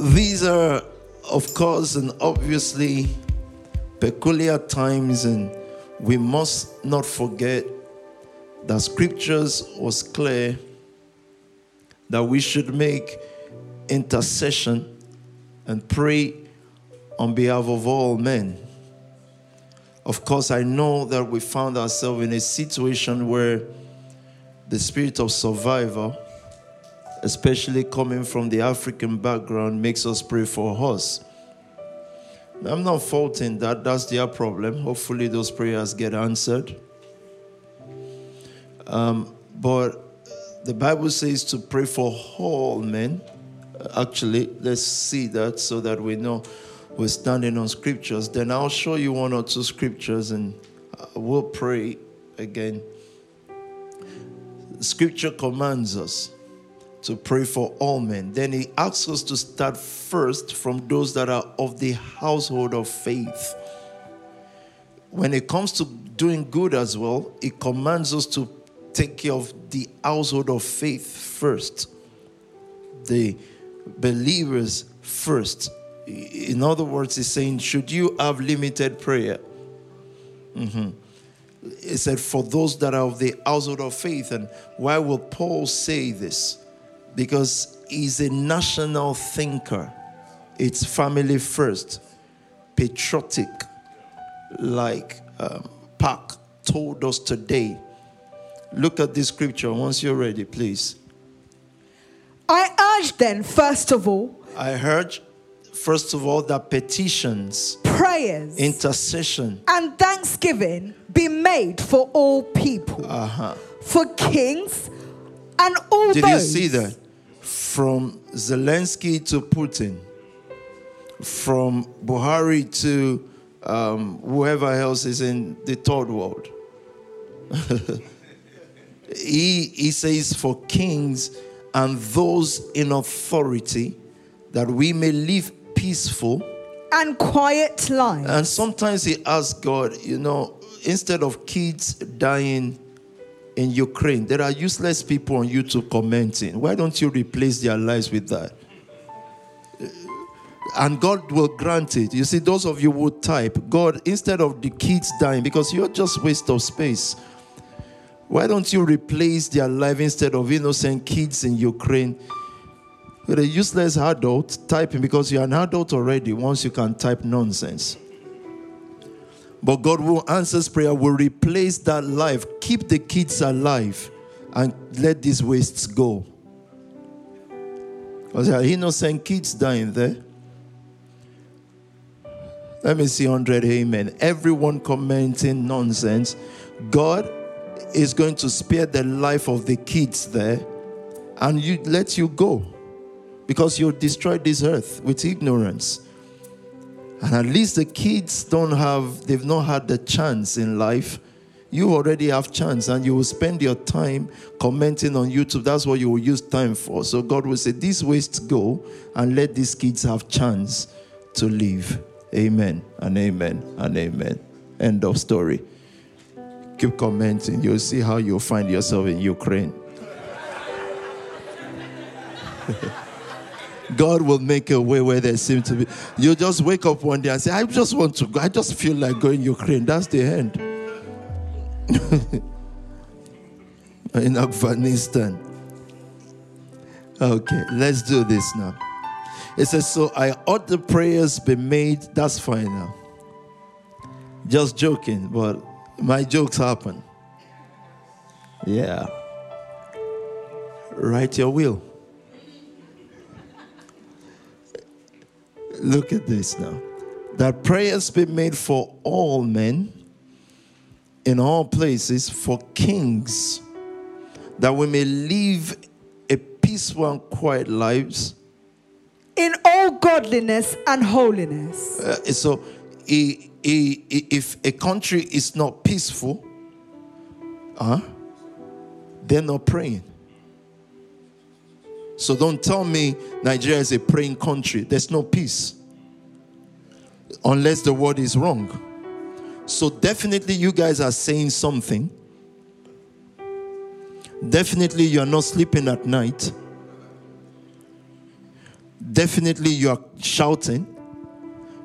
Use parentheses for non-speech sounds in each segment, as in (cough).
These are, of course, and obviously peculiar times, and we must not forget that scriptures was clear that we should make intercession and pray on behalf of all men. Of course, I know that we found ourselves in a situation where the spirit of survival, especially coming from the African background, makes us pray for us. I'm not faulting that, that's their problem. Hopefully, those prayers get answered. Um, but the Bible says to pray for all men. Actually, let's see that so that we know we're standing on scriptures. Then I'll show you one or two scriptures and we'll pray again. Scripture commands us to pray for all men. Then he asks us to start first from those that are of the household of faith. When it comes to doing good as well, it commands us to take care of the household of faith first, the believers first. In other words, he's saying, should you have limited prayer? Mm-hmm. He said, for those that are of the household of faith. And why will Paul say this? Because he's a national thinker. It's family first, patriotic, like um, Park told us today Look at this scripture once you're ready, please. I urge then, first of all, I urge, first of all, that petitions, prayers, intercession, and thanksgiving be made for all people, uh-huh. for kings and all Did those. you see that? From Zelensky to Putin, from Buhari to um, whoever else is in the third world. (laughs) he, he says, for kings and those in authority, that we may live peaceful and quiet lives. And sometimes he asks God, you know, instead of kids dying in Ukraine, there are useless people on YouTube commenting. Why don't you replace their lives with that? Uh, and God will grant it. You see, those of you who type, God, instead of the kids dying, because you're just waste of space. Why don't you replace their life instead of innocent kids in Ukraine with a useless adult typing because you're an adult already once you can type nonsense? But God will answer prayer, will replace that life, keep the kids alive, and let these wastes go. Because there are innocent kids dying there. Let me see 100 amen. Everyone commenting nonsense. God is going to spare the life of the kids there and you let you go because you destroyed this earth with ignorance. And at least the kids don't have, they've not had the chance in life. You already have chance and you will spend your time commenting on YouTube. That's what you will use time for. So God will say, these wastes go and let these kids have chance to live. Amen and amen and amen. End of story. Keep commenting. You'll see how you'll find yourself in Ukraine. (laughs) God will make a way where there seems to be. You just wake up one day and say, I just want to go. I just feel like going Ukraine. That's the end. (laughs) in Afghanistan. Okay, let's do this now. It says, So I ought the prayers be made. That's fine now. Just joking, but my jokes happen. Yeah. Write your will. Look at this now. That prayers be made for all men in all places, for kings, that we may live a peaceful and quiet lives. In all godliness and holiness. Uh, so, he, he, if a country is not peaceful, huh, they're not praying. So don't tell me Nigeria is a praying country. There's no peace unless the word is wrong. So definitely you guys are saying something. Definitely you're not sleeping at night. definitely you are shouting,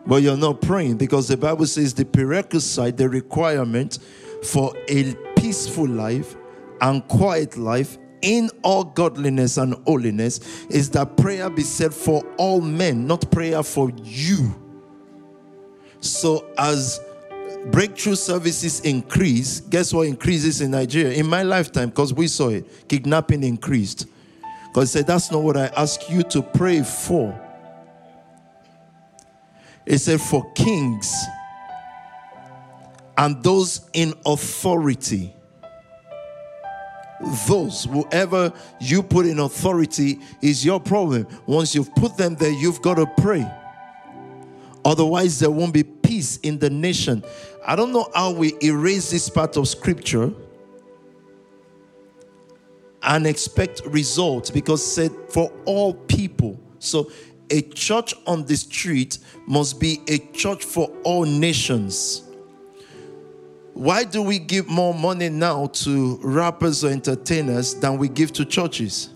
but you're not praying because the Bible says the prerequisite, the requirement for a peaceful life and quiet life in all godliness and holiness is that prayer be said for all men, not prayer for you. So, as breakthrough services increase, guess what increases in Nigeria? In my lifetime, because we saw it, kidnapping increased. God said, That's not what I ask you to pray for. It said, For kings and those in authority. Those, whoever you put in authority, is your problem. Once you've put them there, you've got to pray. Otherwise, there won't be peace in the nation. I don't know how we erase this part of scripture and expect results because said for all people. So a church on the street must be a church for all nations. Why do we give more money now to rappers or entertainers than we give to churches?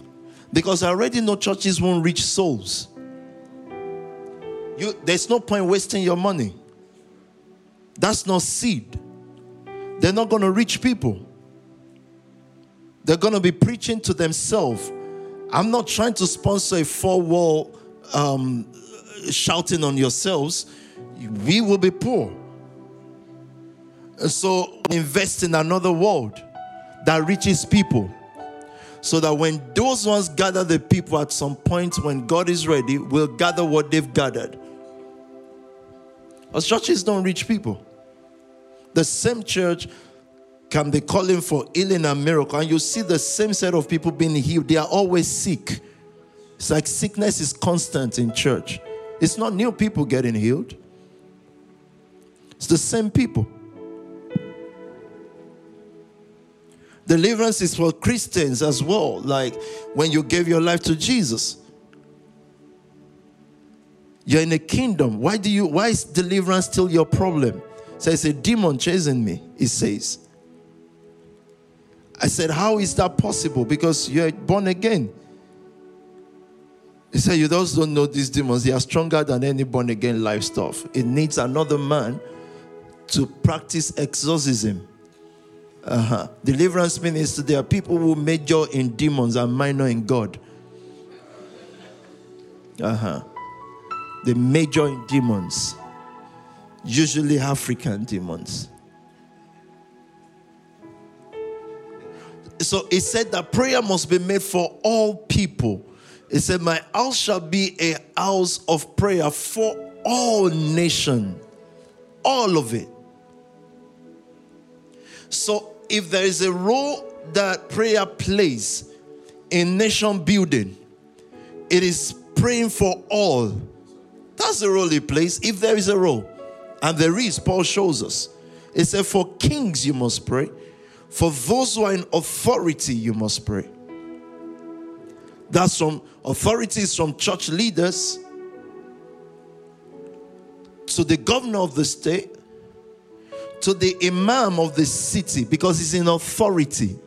Because I already know churches won't reach souls. You, there's no point wasting your money. That's not seed. They're not going to reach people. They're going to be preaching to themselves. I'm not trying to sponsor a four wall um, shouting on yourselves. We will be poor. So invest in another world that reaches people. So that when those ones gather the people at some point when God is ready, will gather what they've gathered. Because churches don't reach people. The same church can be calling for healing and miracle, and you see the same set of people being healed. They are always sick. It's like sickness is constant in church. It's not new people getting healed, it's the same people. Deliverance is for Christians as well, like when you gave your life to Jesus. You're in a kingdom. Why do you why is deliverance still your problem? So so a demon chasing me, it says. I said, How is that possible? Because you're born again. He said, You just don't know these demons. They are stronger than any born again life stuff. It needs another man to practice exorcism. Uh-huh. Deliverance ministry, there are people who major in demons and minor in God. Uh-huh. They major in demons, usually African demons. So it said that prayer must be made for all people. It said, My house shall be a house of prayer for all nation. All of it. So if there is a role that prayer plays in nation building, it is praying for all. That's the role it plays, if there is a role. And there is, Paul shows us. It said, For kings you must pray, for those who are in authority you must pray. That's from authorities from church leaders to the governor of the state to the imam of the city because he's in authority.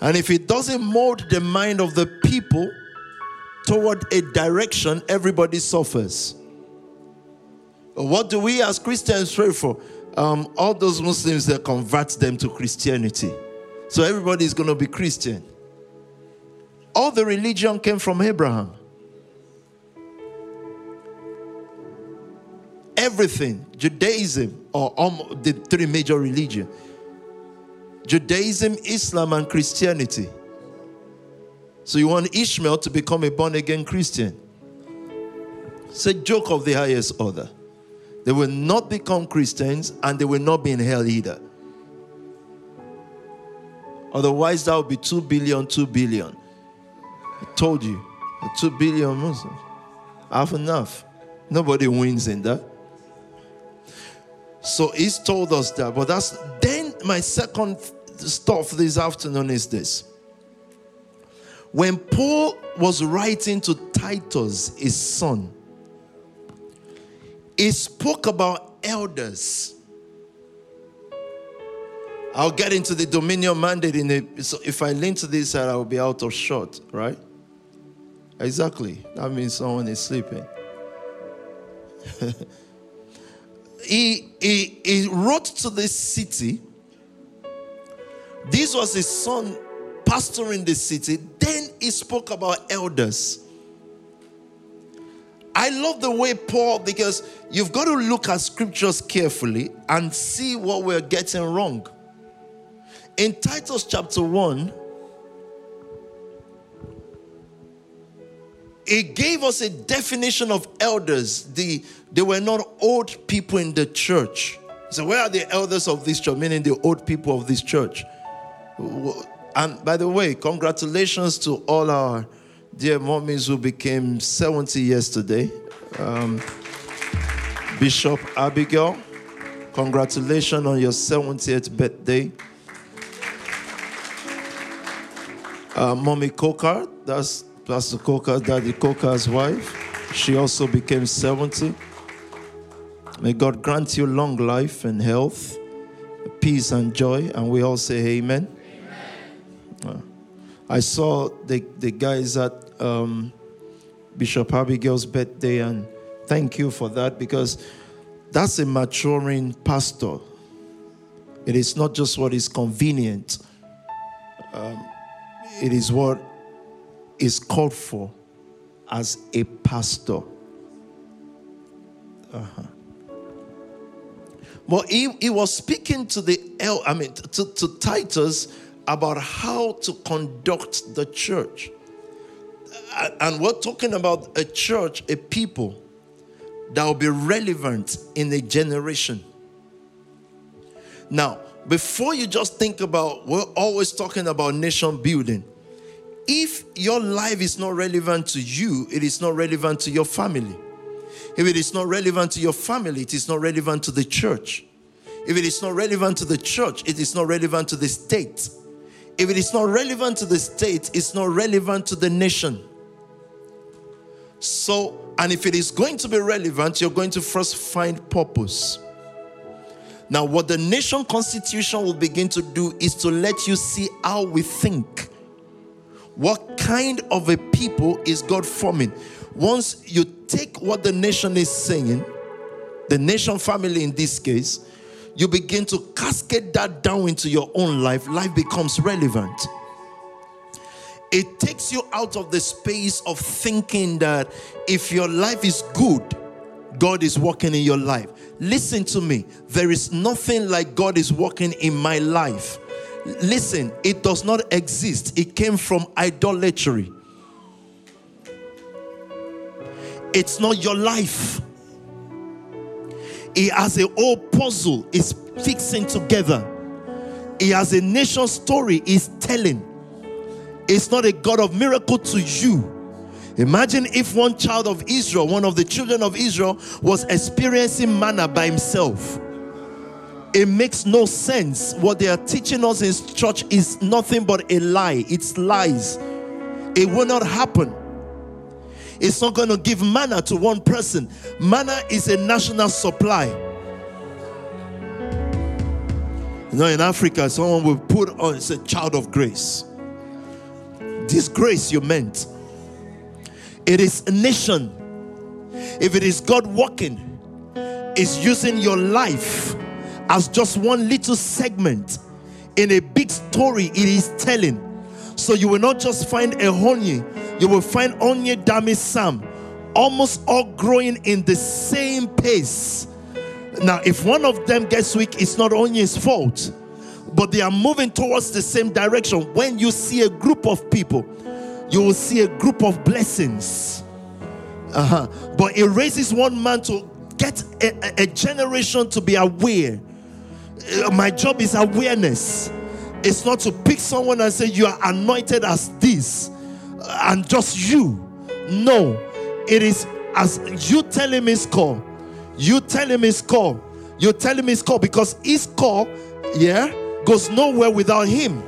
And if he doesn't mold the mind of the people toward a direction, everybody suffers. What do we as Christians pray for? Um, all those Muslims that convert them to Christianity. So everybody is going to be Christian. All the religion came from Abraham. Everything Judaism, or um, the three major religions Judaism, Islam, and Christianity. So you want Ishmael to become a born again Christian? It's a joke of the highest order. They will not become Christians and they will not be in hell either. Otherwise, that would be 2 billion, 2 billion. I told you, 2 billion Muslims. Half enough. Nobody wins in that. So he's told us that. But that's then my second stuff this afternoon is this. When Paul was writing to Titus, his son, he spoke about elders. I'll get into the dominion mandate in a, so if I lean to this side, I'll be out of shot, right? Exactly. That means someone is sleeping. (laughs) he, he, he wrote to this city. This was his son pastoring the city. Then he spoke about elders. I love the way Paul, because you've got to look at scriptures carefully and see what we're getting wrong. In Titus chapter 1, it gave us a definition of elders. The, they were not old people in the church. So, where are the elders of this church? Meaning the old people of this church. And by the way, congratulations to all our dear mommies who became 70 yesterday. Um, Bishop Abigail, congratulations on your 70th birthday. Uh, Mommy Coker, that's Pastor Coker, Daddy Coker's wife. She also became 70. May God grant you long life and health, peace and joy. And we all say amen. amen. I saw the, the guys at um, Bishop Abigail's birthday, and thank you for that because that's a maturing pastor. It is not just what is convenient, um, it is what is called for as a pastor. Uh-huh. But he, he was speaking to the I mean to, to Titus about how to conduct the church. And we're talking about a church, a people that will be relevant in a generation. Now, before you just think about, we're always talking about nation building. If your life is not relevant to you, it is not relevant to your family. If it is not relevant to your family, it is not relevant to the church. If it is not relevant to the church, it is not relevant to the state. If it is not relevant to the state, it's not relevant to the nation. So, and if it is going to be relevant, you're going to first find purpose. Now, what the nation constitution will begin to do is to let you see how we think. What kind of a people is God forming? Once you take what the nation is saying, the nation family in this case, you begin to cascade that down into your own life, life becomes relevant. It takes you out of the space of thinking that if your life is good, God is working in your life. Listen to me. There is nothing like God is working in my life. Listen, it does not exist. It came from idolatry. It's not your life. He has a whole puzzle, is fixing together. He has a nation story, is telling. It's not a God of miracle to you. Imagine if one child of Israel, one of the children of Israel, was experiencing manna by himself. It makes no sense. What they are teaching us in church is nothing but a lie. It's lies. It will not happen. It's not going to give manna to one person. Manna is a national supply. You know, in Africa, someone will put on, it's a child of grace. This grace you meant. It is a nation. If it is God working, is using your life as just one little segment in a big story it is telling. So you will not just find a honey you will find Onye Dami Sam almost all growing in the same pace. Now, if one of them gets weak, it's not Onye's fault, but they are moving towards the same direction. When you see a group of people, you will see a group of blessings. Uh-huh. But it raises one man to get a, a generation to be aware. Uh, my job is awareness. It's not to pick someone and say, You are anointed as this and just you. No, it is as you tell him his call. You tell him his call. You tell him his call because his call, yeah, goes nowhere without him.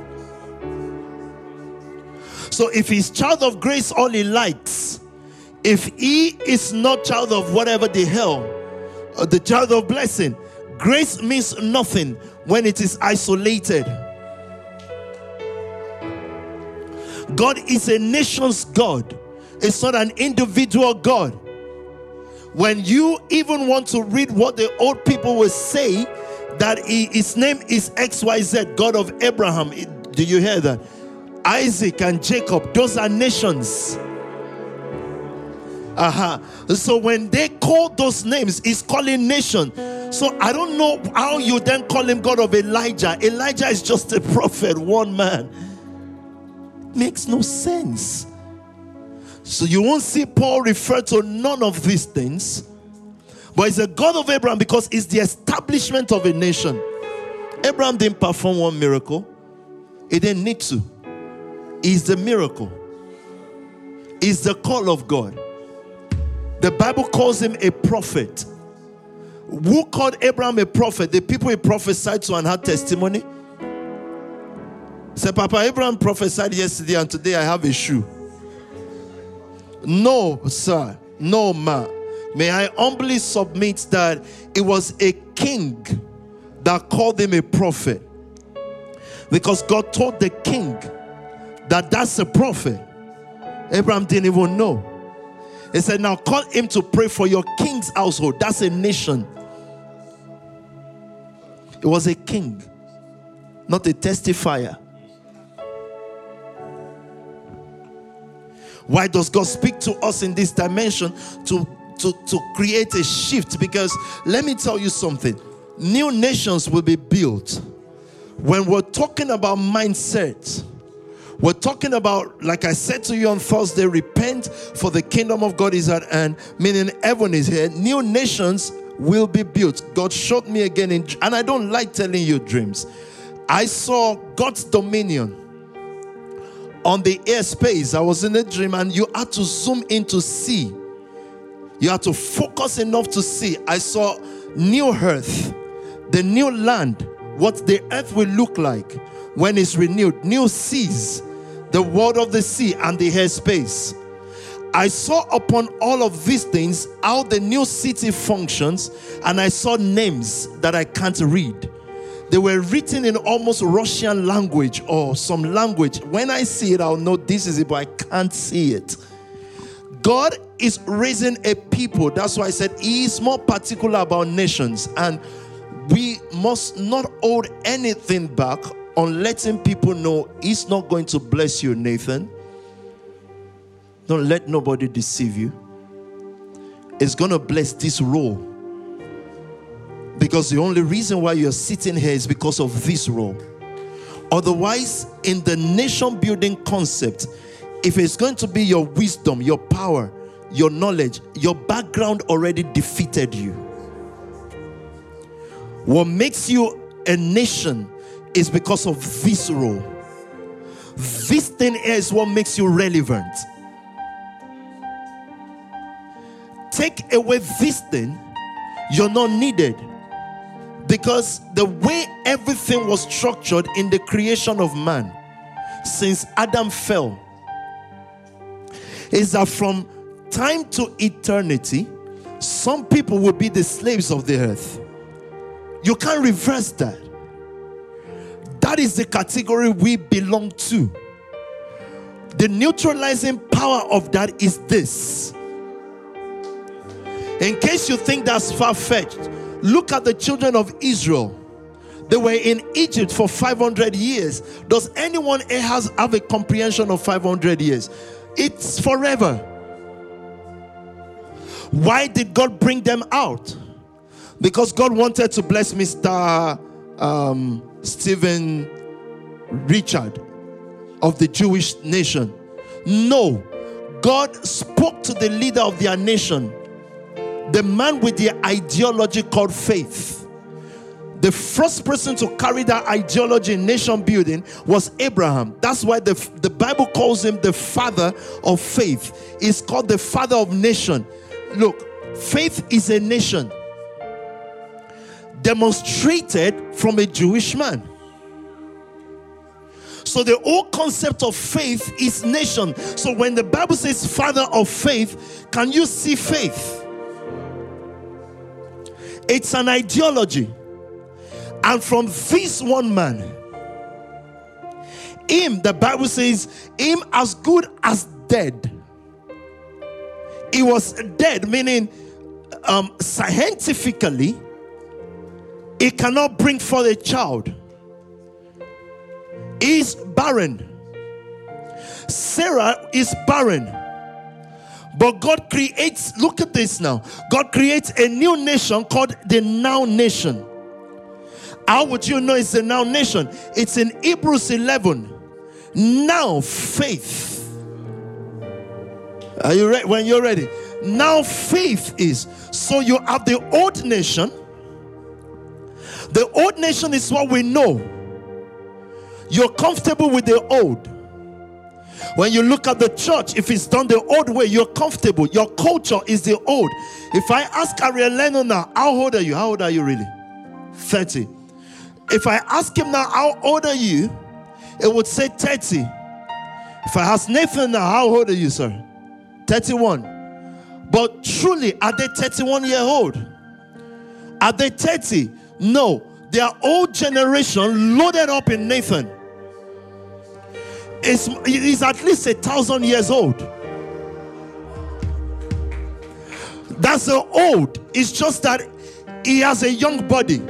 So if he's child of grace, all he likes, if he is not child of whatever the hell, uh, the child of blessing, grace means nothing when it is isolated. God is a nation's God. It's not an individual God. When you even want to read what the old people will say, that he, his name is XYZ, God of Abraham. Do you hear that? Isaac and Jacob, those are nations. Uh-huh. So when they call those names, he's calling nation. So I don't know how you then call him God of Elijah. Elijah is just a prophet, one man. Makes no sense. So you won't see Paul refer to none of these things. But he's a God of Abraham because it's the establishment of a nation. Abraham didn't perform one miracle, he didn't need to. He's the miracle, he's the call of God. The Bible calls him a prophet. Who called Abraham a prophet? The people he prophesied to and had testimony. Say, Papa, Abraham prophesied yesterday and today I have a shoe. No, sir. No, ma. May I humbly submit that it was a king that called him a prophet. Because God told the king that that's a prophet. Abraham didn't even know. He said, Now call him to pray for your king's household. That's a nation. It was a king, not a testifier. Why does God speak to us in this dimension? To, to, to create a shift. Because let me tell you something new nations will be built. When we're talking about mindset, we're talking about, like I said to you on Thursday, repent for the kingdom of God is at hand, meaning heaven is here. New nations will be built. God showed me again, in, and I don't like telling you dreams. I saw God's dominion on the airspace. I was in a dream, and you had to zoom in to see. You had to focus enough to see. I saw new earth, the new land, what the earth will look like when it's renewed, new seas, the world of the sea, and the airspace. I saw upon all of these things how the new city functions, and I saw names that I can't read. They were written in almost Russian language or some language. When I see it, I'll know this is it, but I can't see it. God is raising a people. That's why I said He is more particular about nations, and we must not hold anything back on letting people know He's not going to bless you, Nathan. Don't let nobody deceive you. It's going to bless this role. Because the only reason why you're sitting here is because of this role. Otherwise, in the nation building concept, if it's going to be your wisdom, your power, your knowledge, your background already defeated you. What makes you a nation is because of this role. This thing is what makes you relevant. Take away this thing, you're not needed. Because the way everything was structured in the creation of man since Adam fell is that from time to eternity, some people will be the slaves of the earth. You can't reverse that. That is the category we belong to. The neutralizing power of that is this. In case you think that's far fetched, look at the children of Israel. They were in Egypt for 500 years. Does anyone has have a comprehension of 500 years? It's forever. Why did God bring them out? Because God wanted to bless Mr. Um, Stephen Richard of the Jewish nation. No, God spoke to the leader of their nation, the man with the ideology called faith. The first person to carry that ideology in nation building was Abraham. That's why the, the Bible calls him the father of faith. He's called the father of nation. Look, faith is a nation demonstrated from a Jewish man. So the whole concept of faith is nation. So when the Bible says father of faith, can you see faith? It's an ideology. And from this one man, him, the Bible says, him as good as dead. he was dead, meaning um, scientifically, he cannot bring forth a child. He's barren. Sarah is barren. But God creates, look at this now. God creates a new nation called the Now Nation. How would you know it's a Now Nation? It's in Hebrews 11. Now faith. Are you ready? When you're ready. Now faith is. So you have the old nation. The old nation is what we know. You're comfortable with the old. When you look at the church, if it's done the old way, you're comfortable. Your culture is the old. If I ask Ariel Leno now, how old are you? How old are you really? 30. If I ask him now, how old are you? It would say 30. If I ask Nathan now, how old are you, sir? 31. But truly, are they 31 year old? Are they 30? No. They are old generation loaded up in Nathan is, is at least a thousand years old. That's the old. It's just that he has a young body.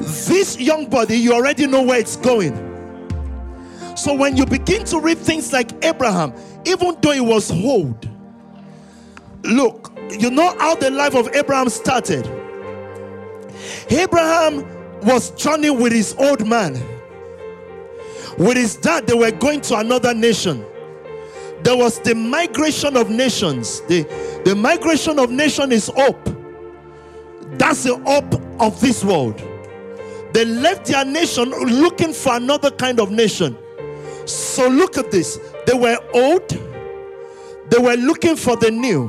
This young body, you already know where it's going. So when you begin to read things like Abraham, even though he was old, look, you know how the life of Abraham started. Abraham was journeying with his old man. With his dad, they were going to another nation. There was the migration of nations. The, the migration of nation is up. That's the up of this world. They left their nation looking for another kind of nation. So look at this. They were old, they were looking for the new.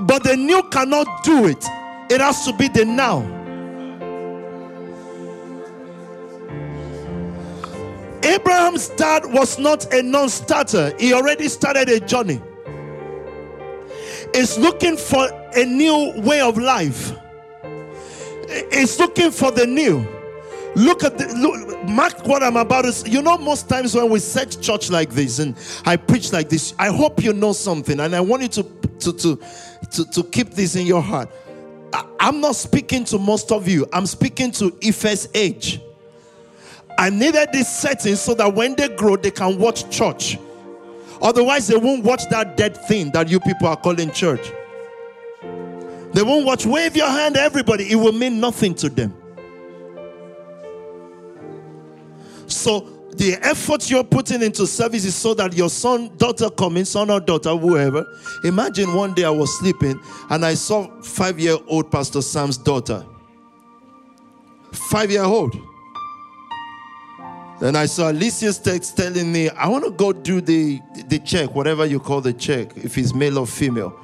But the new cannot do it, it has to be the now. Abraham's dad was not a non starter, he already started a journey. He's looking for a new way of life, he's looking for the new. Look at the look, mark what I'm about to. You know, most times when we set church like this and I preach like this, I hope you know something, and I want you to to to to, to keep this in your heart. I'm not speaking to most of you, I'm speaking to Ife's age. I needed this setting so that when they grow, they can watch church. Otherwise, they won't watch that dead thing that you people are calling church. They won't watch, wave your hand, everybody. It will mean nothing to them. So, the effort you're putting into service is so that your son, daughter coming, son or daughter, whoever. Imagine one day I was sleeping and I saw five year old Pastor Sam's daughter. Five year old. Then I saw Alicia's text telling me, I want to go do the, the check, whatever you call the check, if he's male or female.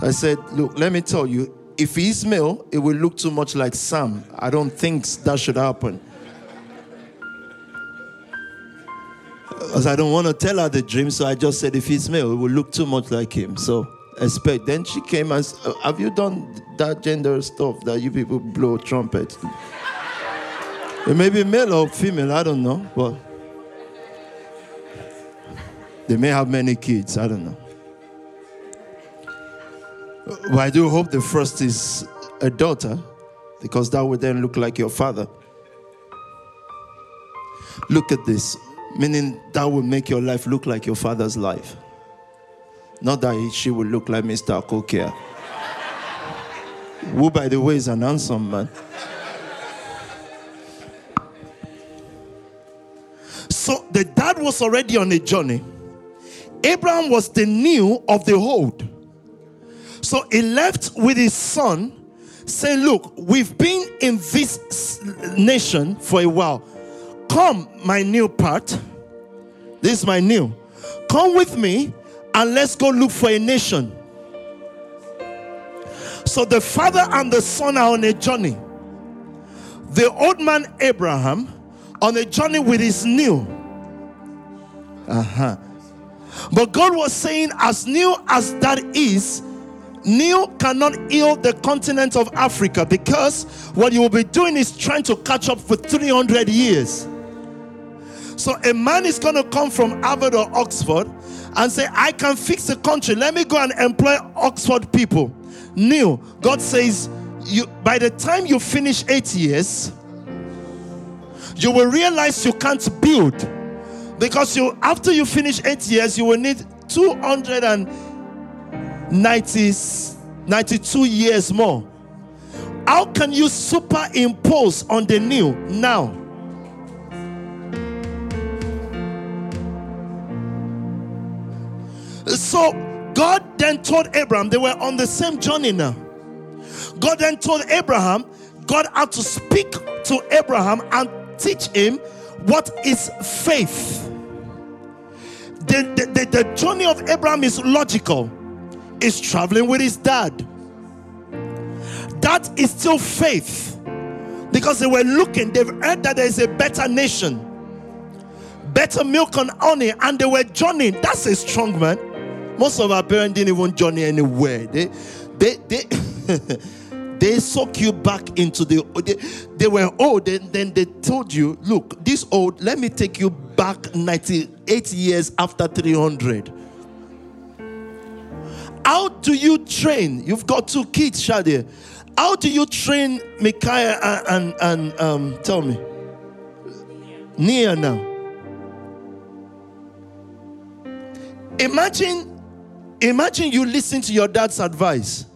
I said, Look, let me tell you, if he's male, it will look too much like Sam. I don't think that should happen. Because I don't want to tell her the dream, so I just said, if he's male, it will look too much like him. So expect. Then she came and said, Have you done that gender stuff that you people blow trumpet? It may be male or female, I don't know, but they may have many kids, I don't know. But I do hope the first is a daughter, because that would then look like your father. Look at this, meaning that will make your life look like your father's life. Not that she will look like Mr. Kokia. Who, by the way, is an handsome man. So the dad was already on a journey. Abraham was the new of the old. So he left with his son, saying, Look, we've been in this nation for a while. Come, my new part. This is my new. Come with me and let's go look for a nation. So the father and the son are on a journey. The old man Abraham on a journey with his new. Uh huh. But God was saying, as new as that is, new cannot heal the continent of Africa because what you will be doing is trying to catch up for 300 years. So a man is going to come from Harvard or Oxford and say, I can fix the country. Let me go and employ Oxford people. New. God says, you by the time you finish eight years, you will realize you can't build because you after you finish eight years, you will need 292 years more. How can you superimpose on the new now? So God then told Abraham, they were on the same journey now. God then told Abraham, God had to speak to Abraham and teach him what is faith. The, the, the, the journey of Abraham is logical, is traveling with his dad. That is still faith because they were looking, they've heard that there is a better nation, better milk and honey, and they were journeying. That's a strong man. Most of our parents didn't even journey anywhere. They, they, they, (laughs) they suck you back into the. They, they were old, and then they told you, "Look, this old. Let me take you back 98 years after 300." How do you train? You've got two kids, Shadi. How do you train Micaiah and, and, and um, tell me? Nia now. Imagine Imagine you listen to your dad's advice.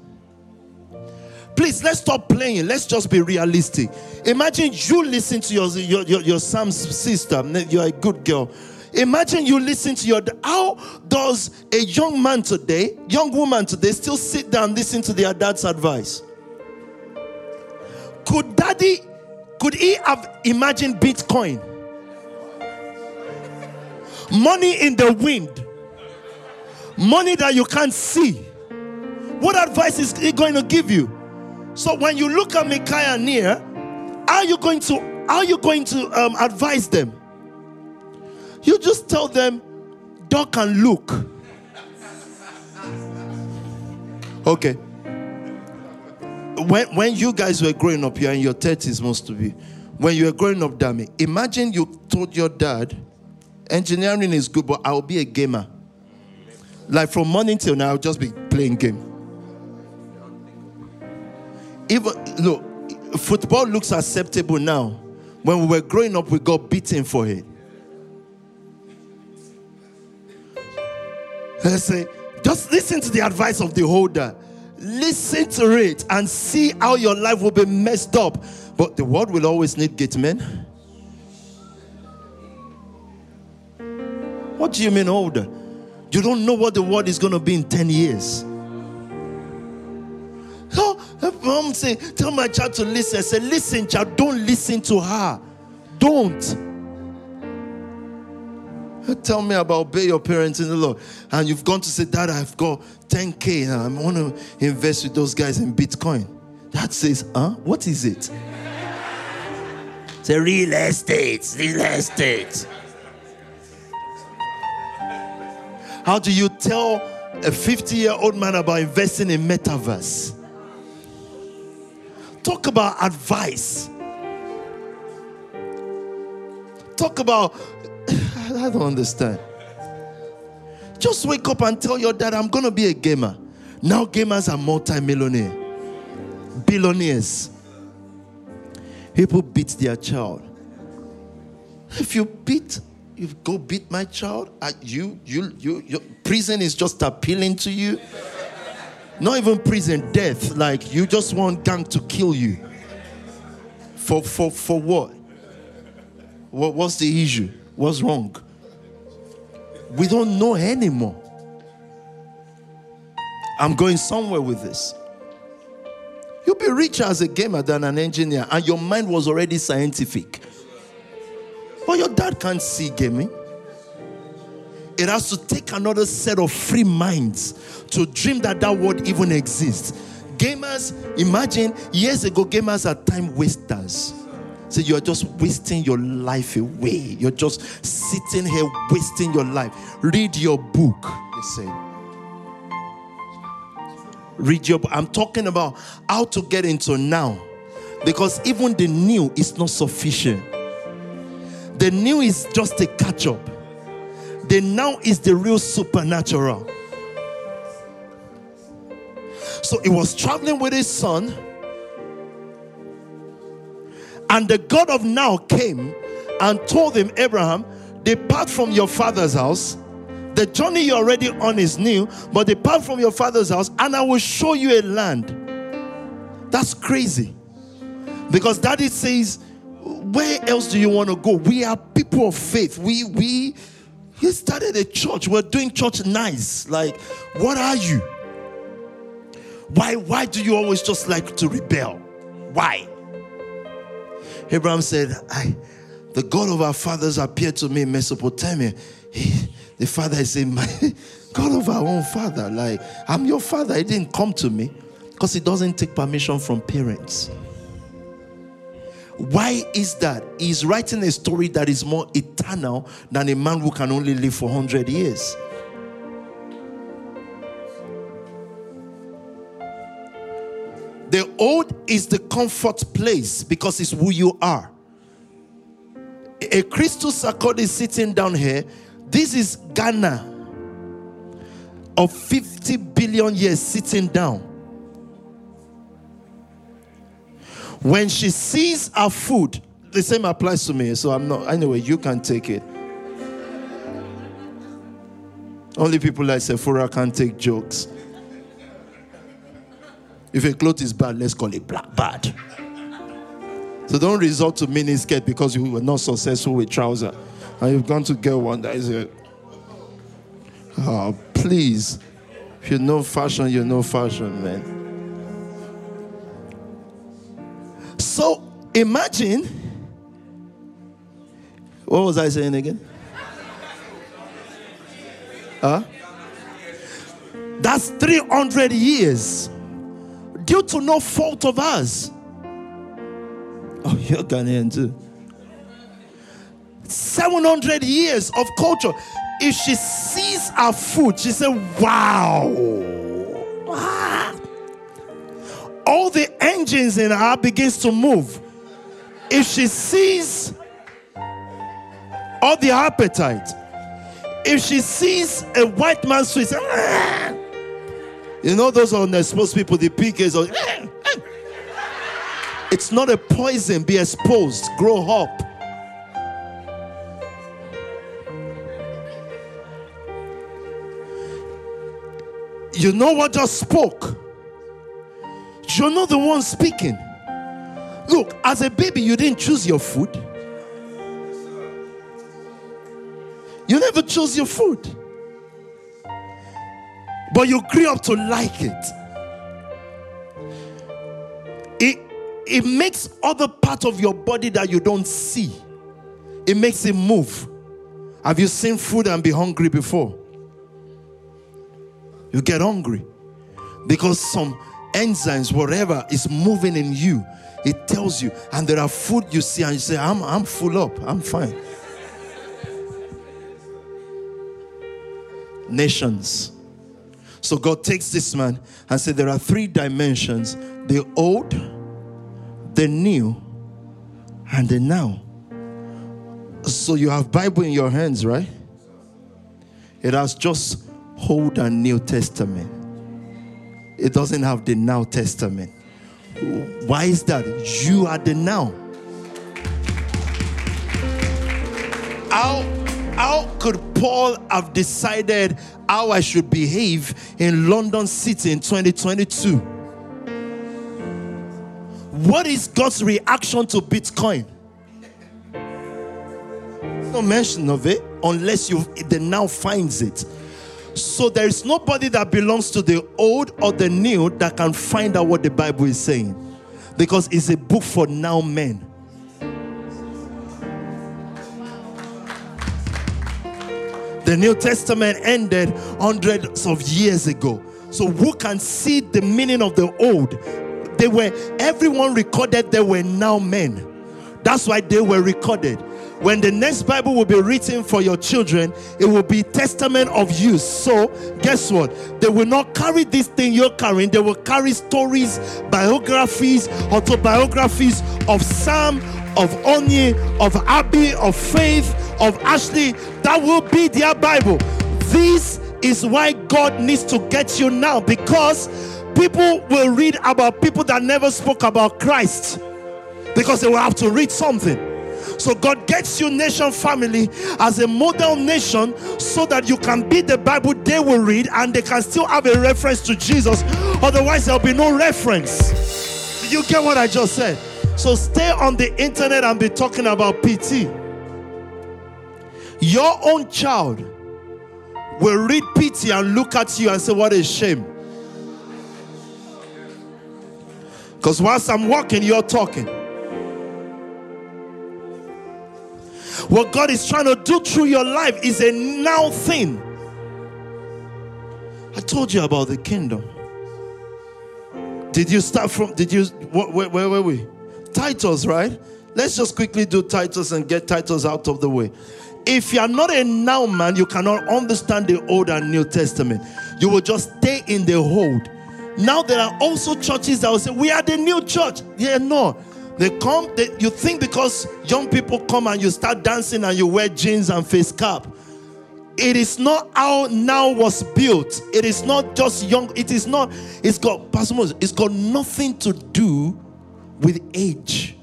Please, let's stop playing. Let's just be realistic. Imagine you listen to your, your, your, your Sam's sister. You're a good girl. Imagine you listen to your. How does a young man today, young woman today, still sit down listen to their dad's advice? Could daddy, could he have imagined Bitcoin? Money in the wind money that you can't see. What advice is he going to give you? So when you look at Micaiah Nia, are you going to are you going to um, advise them? You just tell them, duck and look. Okay. When when you guys were growing up, you're in your 30s most to be. When you were growing up, Dami, imagine you told your dad, engineering is good, but I'll be a gamer. Like from morning till now, I'll just be playing game. Even look, football looks acceptable now. When we were growing up, we got beaten for it. I say, just listen to the advice of the holder. Listen to it and see how your life will be messed up. But the world will always need gate men. What do you mean older? You don't know what the world is going to be in 10 years. Mom say, tell my child to listen. I said, listen, child, don't listen to her. Don't. Tell me about obey your parents in the Lord. And you've gone to say, Dad, I've got 10K and I want to invest with those guys in Bitcoin. That says, huh? What is it? Say real estate, real estate. How do you tell a 50 year old man about investing in metaverse? Talk about advice. Talk about, (sighs) I don't understand. Just wake up and tell your dad, I'm going to be a gamer. Now, gamers are multi-millionaire, billionaires. People beat their child. If you beat you go beat my child you you you your prison is just appealing to you not even prison death. Like you just want gang to kill you. For for for what? What what's the issue? What's wrong? We don't know anymore. I'm going somewhere with this. You'll be richer as a gamer than an engineer and your mind was already scientific. But your dad can't see gaming. It has to take another set of free minds to dream that that word even exists. Gamers, imagine years ago, gamers are time wasters. So you're just wasting your life away. You're just sitting here wasting your life. Read your book, they say. Read your book. I'm talking about how to get into now. Because even the new is not sufficient. The new is just a catch up. The now is the real supernatural. So he was traveling with his son, and the God of now came and told him, Abraham, depart from your father's house. The journey you're already on is new, but depart from your father's house, and I will show you a land. That's crazy. Because daddy says, Where else do you want to go? We are people of faith. We we he started a church. We're doing church nice. Like, what are you? Why, why do you always just like to rebel? Why? Abraham said, I, the God of our fathers appeared to me in Mesopotamia. He, the father is saying, My (laughs) God of our own father. Like, I'm your father. He didn't come to me because he doesn't take permission from parents. Why is that? He's writing a story that is more eternal than a man who can only live for 100 years. The old is the comfort place because it's who you are. A Christus Accord is sitting down here. This is Ghana of 50 billion years sitting down. When she sees her food, the same applies to me. So I'm not, anyway, you can take it. Only people like Sephora can take jokes. If a cloth is bad, let's call it black bad. So don't resort to mini skirt because you were not successful with trouser. And you've gone to get one that is a Oh, please. If you know fashion, you know fashion, man. So imagine. What was I saying again? Huh? That's 300 years due to no fault of us. Oh, you're Ghanaian too. 700 years of culture. If she sees our food, she said, Wow. All the engines in her begins to move. If she sees all the appetite, if she sees a white man's face, ah. You know those unexposed people, the PKs. Are, eh, eh. it's not a poison. Be exposed. Grow up. You know what just spoke. You're not the one speaking. Look, as a baby, you didn't choose your food. You never chose your food but you grew up to like it. It it makes other part of your body that you don't see. It makes it move. Have you seen food and be hungry before? You get hungry because some enzymes, whatever is moving in you, it tells you. And there are food you see, and you say, I'm, I'm full up, I'm fine. Nations so God takes this man and said there are three dimensions the old, the new, and the now. So you have Bible in your hands, right? It has just Old and New Testament. It doesn't have the Now Testament. Why is that? You are the now. How, how could Paul have decided how I should behave in London City in 2022. What is God's reaction to Bitcoin? No mention of it unless you the now finds it. So there is nobody that belongs to the old or the new that can find out what the Bible is saying. Because it's a book for now men. The New Testament ended hundreds of years ago. So who can see the meaning of the old? They were everyone recorded they were now men. That's why they were recorded. When the next Bible will be written for your children, it will be testament of use. So, guess what? They will not carry this thing you're carrying. They will carry stories, biographies, autobiographies of Sam, of Onye, of Abby, of Faith, of Ashley. That will be their Bible. This is why God needs to get you now because people will read about people that never spoke about Christ because they will have to read something. So God gets you nation family as a model nation so that you can be the Bible they will read and they can still have a reference to Jesus. Otherwise, there'll be no reference. You get what I just said? So stay on the internet and be talking about PT. Your own child will read PT and look at you and say, What a shame. Because whilst I'm walking, you're talking. What God is trying to do through your life is a now thing. I told you about the kingdom. Did you start from, did you, where, where were we? Titus, right? Let's just quickly do Titus and get Titus out of the way. If you are not a now man, you cannot understand the Old and New Testament. You will just stay in the old. Now there are also churches that will say, We are the new church. Yeah, no. They come, they, you think because young people come and you start dancing and you wear jeans and face cap. It is not how now was built. It is not just young. It is not, it's got, Pastor Moses, it's got nothing to do with age.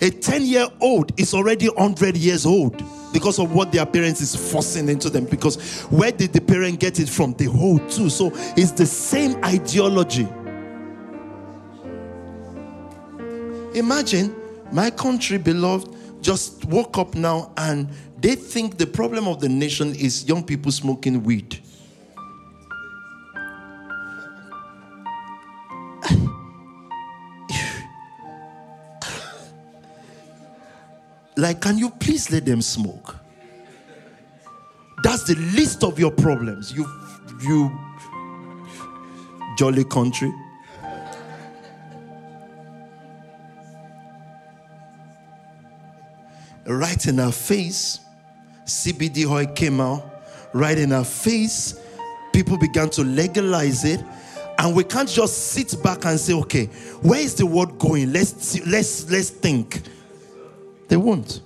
A 10 year old is already 100 years old because of what their parents is forcing into them. Because where did the parent get it from? The whole too. So it's the same ideology. Imagine my country, beloved, just woke up now and they think the problem of the nation is young people smoking weed. Like, can you please let them smoke? That's the least of your problems. You, you jolly country. right in our face. CBD oil came out right in our face. People began to legalize it. And we can't just sit back and say, okay, where is the world going? Let's let's let's think. They won't.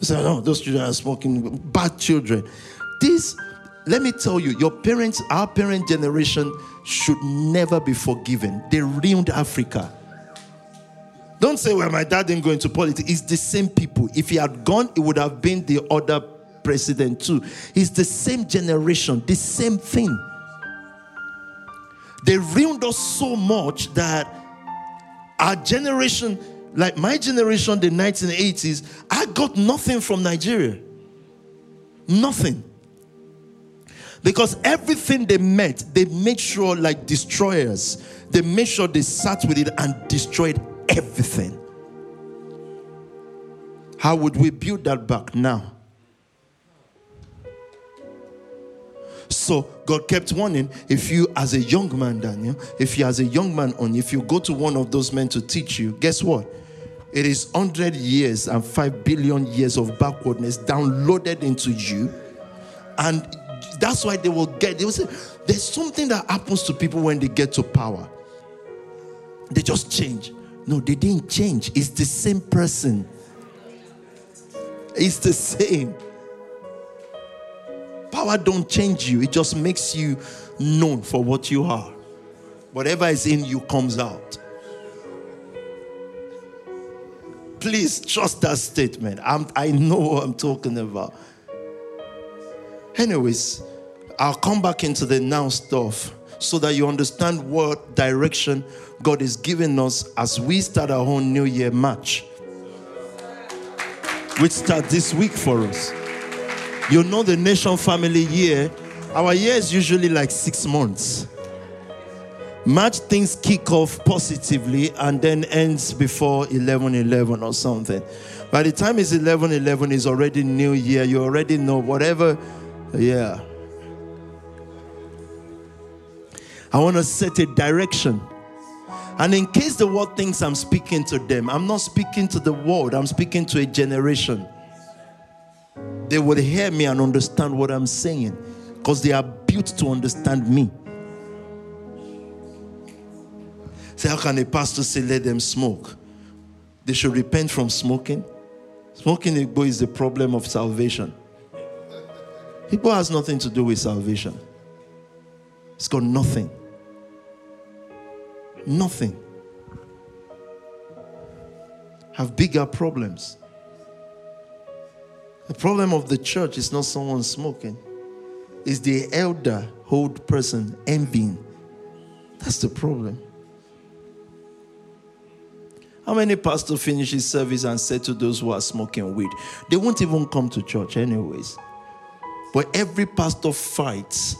They say, no, those children are smoking bad children. This, let me tell you, your parents, our parent generation should never be forgiven. They ruined Africa. Don't say, well, my dad didn't go into politics. It's the same people. If he had gone, it would have been the other president too. It's the same generation, the same thing. They ruined us so much that our generation, like my generation, the 1980s, I got nothing from Nigeria. Nothing. Because everything they met, they made sure, like destroyers, they made sure they sat with it and destroyed everything. How would we build that back now? So God kept warning if you, as a young man, Daniel, if you, as a young man, on if you go to one of those men to teach you, guess what? It is 100 years and 5 billion years of backwardness downloaded into you. And that's why they will get, they will say, there's something that happens to people when they get to power. They just change. No, they didn't change. It's the same person. It's the same. Power don't change you. It just makes you known for what you are. Whatever is in you comes out. Please trust that statement. I'm, I know what I'm talking about. Anyways, I'll come back into the now stuff so that you understand what direction God is giving us as we start our own New Year match, which starts this week for us. You know, the Nation Family year, our year is usually like six months. March things kick off positively and then ends before 11 11 or something. By the time it's 11 11, it's already New Year. You already know whatever. Yeah. I want to set a direction. And in case the world thinks I'm speaking to them, I'm not speaking to the world, I'm speaking to a generation. They will hear me and understand what I'm saying because they are built to understand me. Say, how can a pastor say, let them smoke? They should repent from smoking. Smoking Igbo is the problem of salvation. Igbo has nothing to do with salvation. It's got nothing. Nothing. Have bigger problems. The problem of the church is not someone smoking, it's the elder old person envying. That's the problem. How many pastors finish his service and said to those who are smoking weed, they won't even come to church anyways. But every pastor fights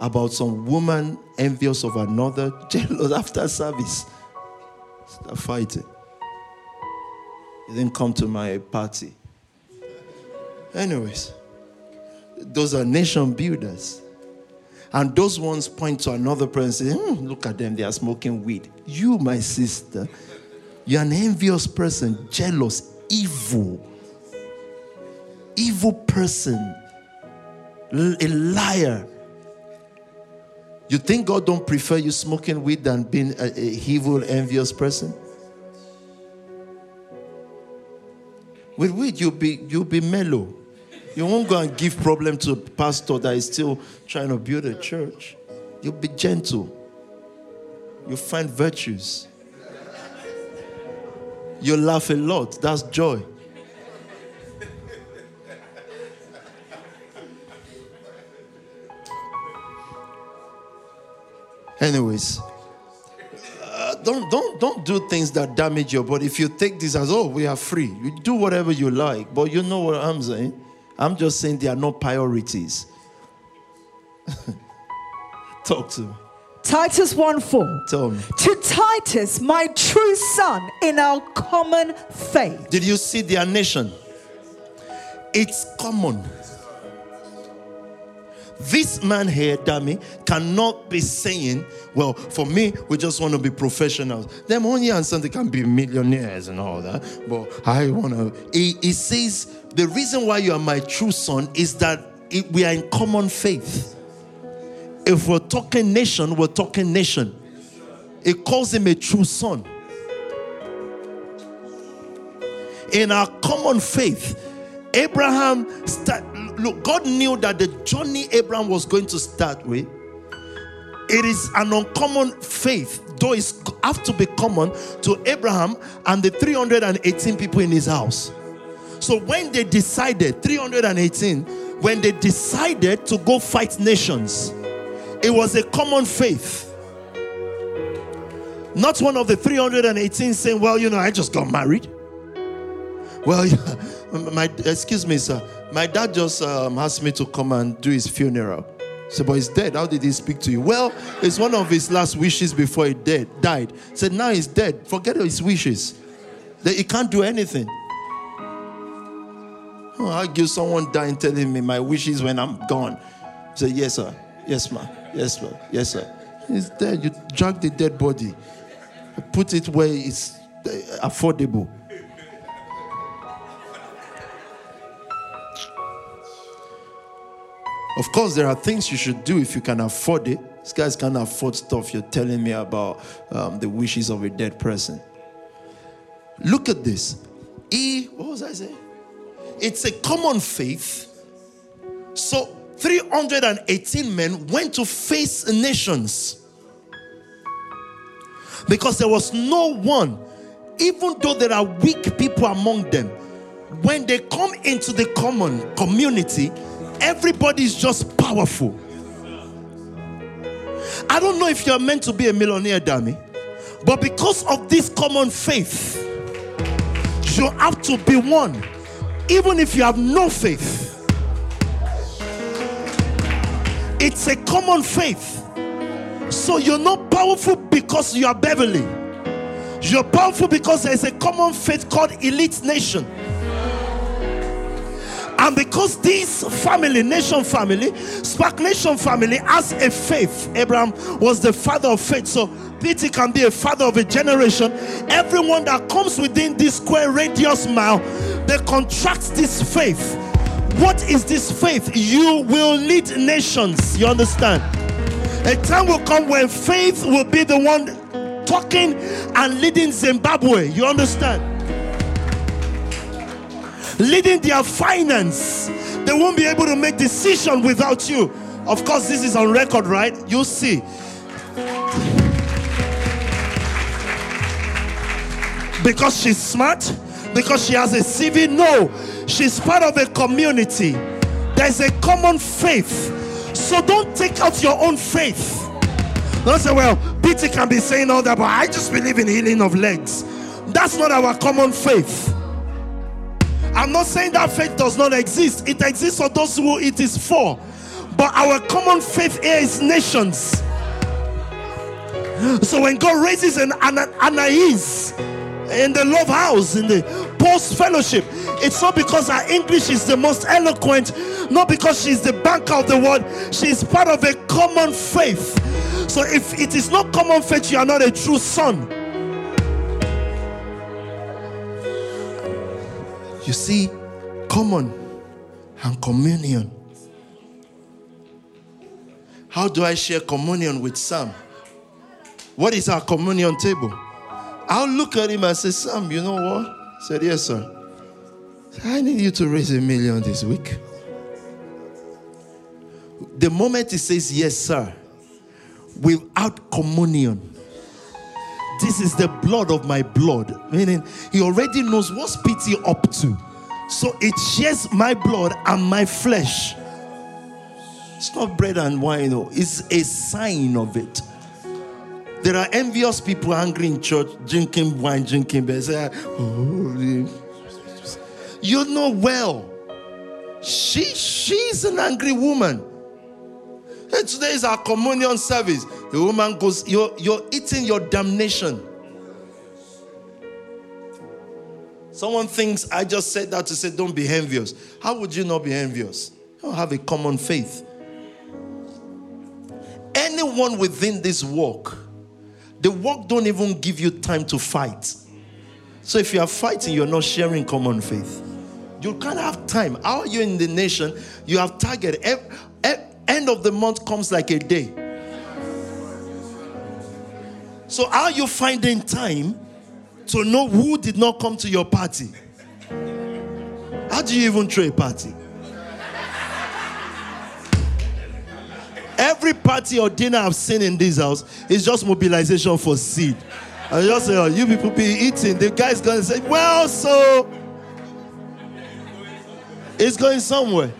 about some woman envious of another, (laughs) jealous after service. Start fighting. You didn't come to my party. Anyways, those are nation builders. And those ones point to another person and say, hmm, look at them, they are smoking weed. You, my sister, you're an envious person, jealous, evil, evil person, a liar. You think God don't prefer you smoking weed than being a, a evil, envious person? With weed, you'll be you'll be mellow. You won't go and give problem to a pastor that is still trying to build a church. You'll be gentle. You'll find virtues. You'll laugh a lot. That's joy. Anyways, uh, don't don't don't do things that damage your body. If you take this as oh we are free, you do whatever you like. But you know what I'm saying. I'm just saying they are not priorities. (laughs) Talk to me. Titus 1 4. Tell me. To Titus, my true son, in our common faith. Did you see their nation? It's common. This man here, Dami, cannot be saying, Well, for me, we just want to be professionals. Them only and something can be millionaires and all that. But I want to. He, he says, The reason why you are my true son is that it, we are in common faith. If we're talking nation, we're talking nation. It calls him a true son. In our common faith, Abraham start, look, God knew that the journey Abraham was going to start with, it is an uncommon faith, though it have to be common to Abraham and the 318 people in his house. So when they decided, 318, when they decided to go fight nations, it was a common faith. Not one of the 318 saying, Well, you know, I just got married. Well, (laughs) my excuse me, sir. My dad just um, asked me to come and do his funeral. So, but he's dead. How did he speak to you? Well, it's one of his last wishes before he dead, died. Said now he's dead. Forget his wishes. That he can't do anything. Oh, I give someone dying telling me my wishes when I'm gone. Say yes, sir. Yes, ma. Yes, sir. Yes, sir. He's dead. You drag the dead body, put it where it's uh, affordable. Of course, there are things you should do if you can afford it. These guys can't afford stuff you're telling me about um, the wishes of a dead person. Look at this. E, what was I saying? It's a common faith. So 318 men went to face nations because there was no one, even though there are weak people among them, when they come into the common community, Everybody is just powerful. I don't know if you're meant to be a millionaire, Dami, but because of this common faith, you have to be one, even if you have no faith. It's a common faith. So you're not powerful because you are Beverly. You're powerful because there's a common faith called elite nation. And because this family, nation family, Spark Nation family, has a faith, Abraham was the father of faith. So Peter can be a father of a generation. Everyone that comes within this square radius mile, they contract this faith. What is this faith? You will lead nations. You understand? A time will come when faith will be the one talking and leading Zimbabwe. You understand? Leading their finance. They won't be able to make decision without you. Of course, this is on record, right? You'll see. Because she's smart, because she has a CV. No, she's part of a community. There's a common faith. So don't take out your own faith. Don't say, well, Peter can be saying all that, but I just believe in healing of legs. That's not our common faith. I'm not saying that faith does not exist, it exists for those who it is for. But our common faith here is nations. So when God raises an Anais in the love house, in the post fellowship, it's not because her English is the most eloquent, not because she's the banker of the word, she's part of a common faith. So if it is not common faith, you are not a true son. You see, common and communion. How do I share communion with Sam? What is our communion table? I'll look at him and say, Sam, you know what? I said, Yes, sir. I need you to raise a million this week. The moment he says, Yes, sir, without communion, this is the blood of my blood. Meaning, he already knows what's PT up to. So it shares my blood and my flesh. It's not bread and wine, though. It's a sign of it. There are envious people angry in church, drinking wine, drinking beer. Oh, you know well. She she's an angry woman. And today is our communion service. The woman goes, You're you're eating your damnation. Someone thinks I just said that to say don't be envious. How would you not be envious? You don't have a common faith. Anyone within this walk, the work don't even give you time to fight. So if you are fighting, you're not sharing common faith. You can't have time. How are you in the nation? You have target. End of the month comes like a day. So how are you finding time to know who did not come to your party? How do you even throw a party? Every party or dinner I've seen in this house is just mobilization for seed. I just say, oh, you people be eating. The guy's gonna say, well, so it's going somewhere.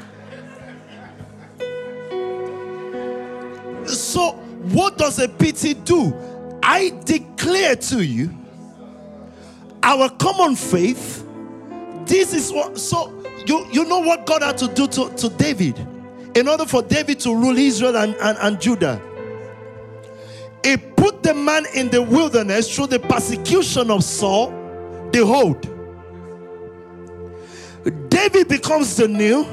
So, what does a PT do? I declare to you our common faith. This is what, so you, you know what God had to do to, to David in order for David to rule Israel and, and, and Judah. He put the man in the wilderness through the persecution of Saul, the hold. David becomes the new,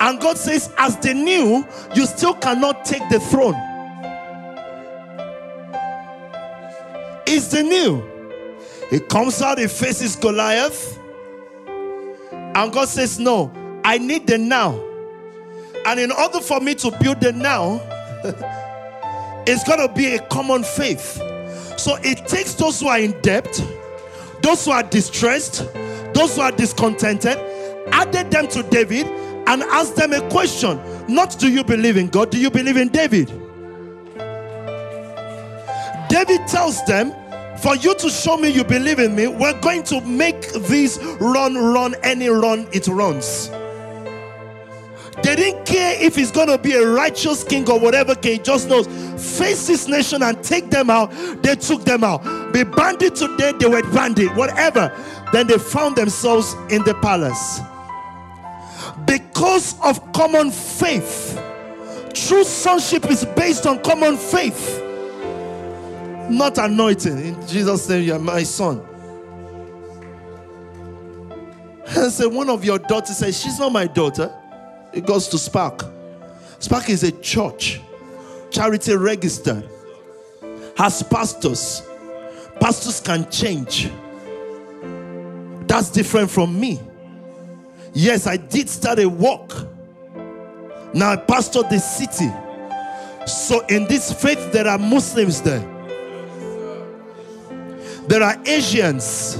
and God says, as the new, you still cannot take the throne. It's the new. He comes out, he faces Goliath, and God says, No, I need the now. And in order for me to build the now, (laughs) it's going to be a common faith. So it takes those who are in debt, those who are distressed, those who are discontented, added them to David and asked them a question. Not do you believe in God, do you believe in David? David tells them, for you to show me you believe in me, we're going to make this run, run, any run it runs. They didn't care if he's going to be a righteous king or whatever king, just knows face this nation and take them out. They took them out. Be bandit today, they were bandit, whatever. Then they found themselves in the palace. Because of common faith, true sonship is based on common faith, not anointing. In Jesus' name, you are my son. And (laughs) say, one of your daughters says, She's not my daughter. It goes to Spark. Spark is a church, charity registered, has pastors. Pastors can change. That's different from me. Yes, I did start a walk. Now I pastor the city. So in this faith, there are Muslims there. There are Asians.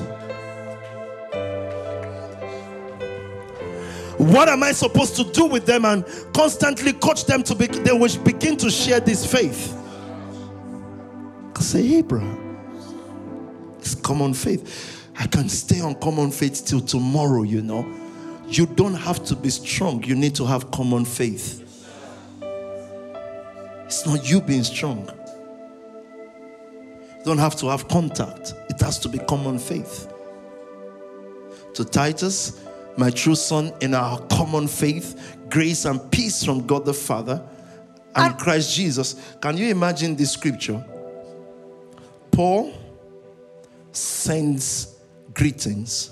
What am I supposed to do with them and constantly coach them to be, they will begin to share this faith? I say, Abraham, it's common faith. I can stay on common faith till tomorrow, you know. You don't have to be strong, you need to have common faith. It's not you being strong. You don't have to have contact, it has to be common faith. To Titus, my true son, in our common faith, grace and peace from God the Father and And- Christ Jesus. Can you imagine this scripture? Paul sends greetings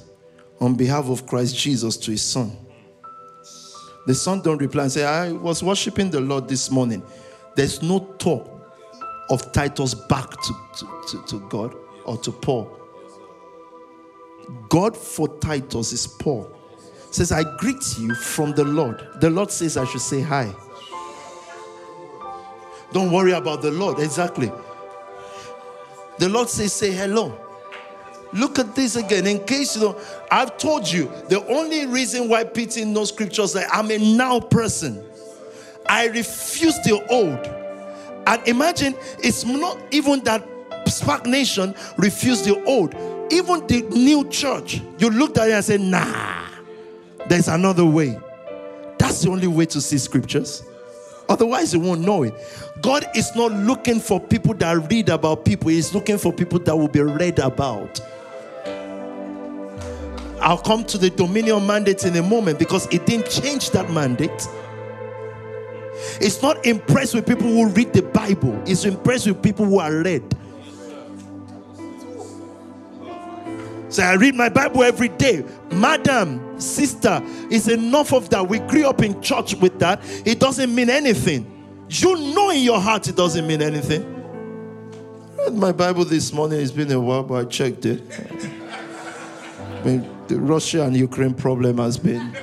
on behalf of Christ Jesus to his son. The son don't reply and say, I was worshiping the Lord this morning. There's no talk of Titus back to, to, to, to God or to Paul. God for Titus is Paul. Says, I greet you from the Lord. The Lord says I should say hi. Don't worry about the Lord. Exactly. The Lord says, say hello. Look at this again. In case you know, I've told you the only reason why Peter knows scriptures like I'm a now person. I refuse the old. And imagine it's not even that Spark Nation refused the old. Even the new church, you looked at it and said, nah, there's another way. That's the only way to see scriptures. Otherwise, you won't know it. God is not looking for people that read about people, He's looking for people that will be read about. I'll come to the dominion mandate in a moment because it didn't change that mandate. It's not impressed with people who read the Bible, it's impressed with people who are read. So I read my Bible every day. Madam, sister, it's enough of that. We grew up in church with that. It doesn't mean anything. You know in your heart it doesn't mean anything. I read my Bible this morning. It's been a while, but I checked it. I mean, the Russia and Ukraine problem has been.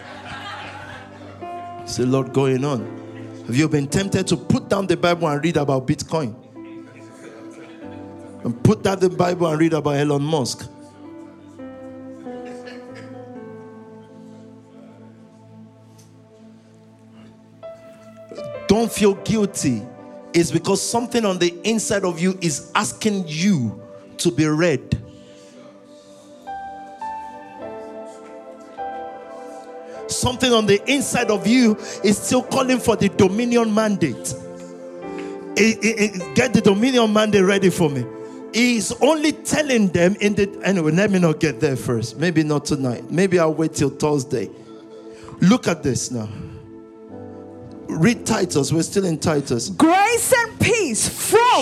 It's a lot going on. Have you been tempted to put down the Bible and read about Bitcoin? And put down the Bible and read about Elon Musk? Don't feel guilty. It's because something on the inside of you is asking you to be read. Something on the inside of you is still calling for the dominion mandate. Eh, eh, eh, get the dominion mandate ready for me. He's only telling them in the anyway. Let me not get there first. Maybe not tonight. Maybe I'll wait till Thursday. Look at this now. Read Titus. We're still in Titus. Grace and peace from.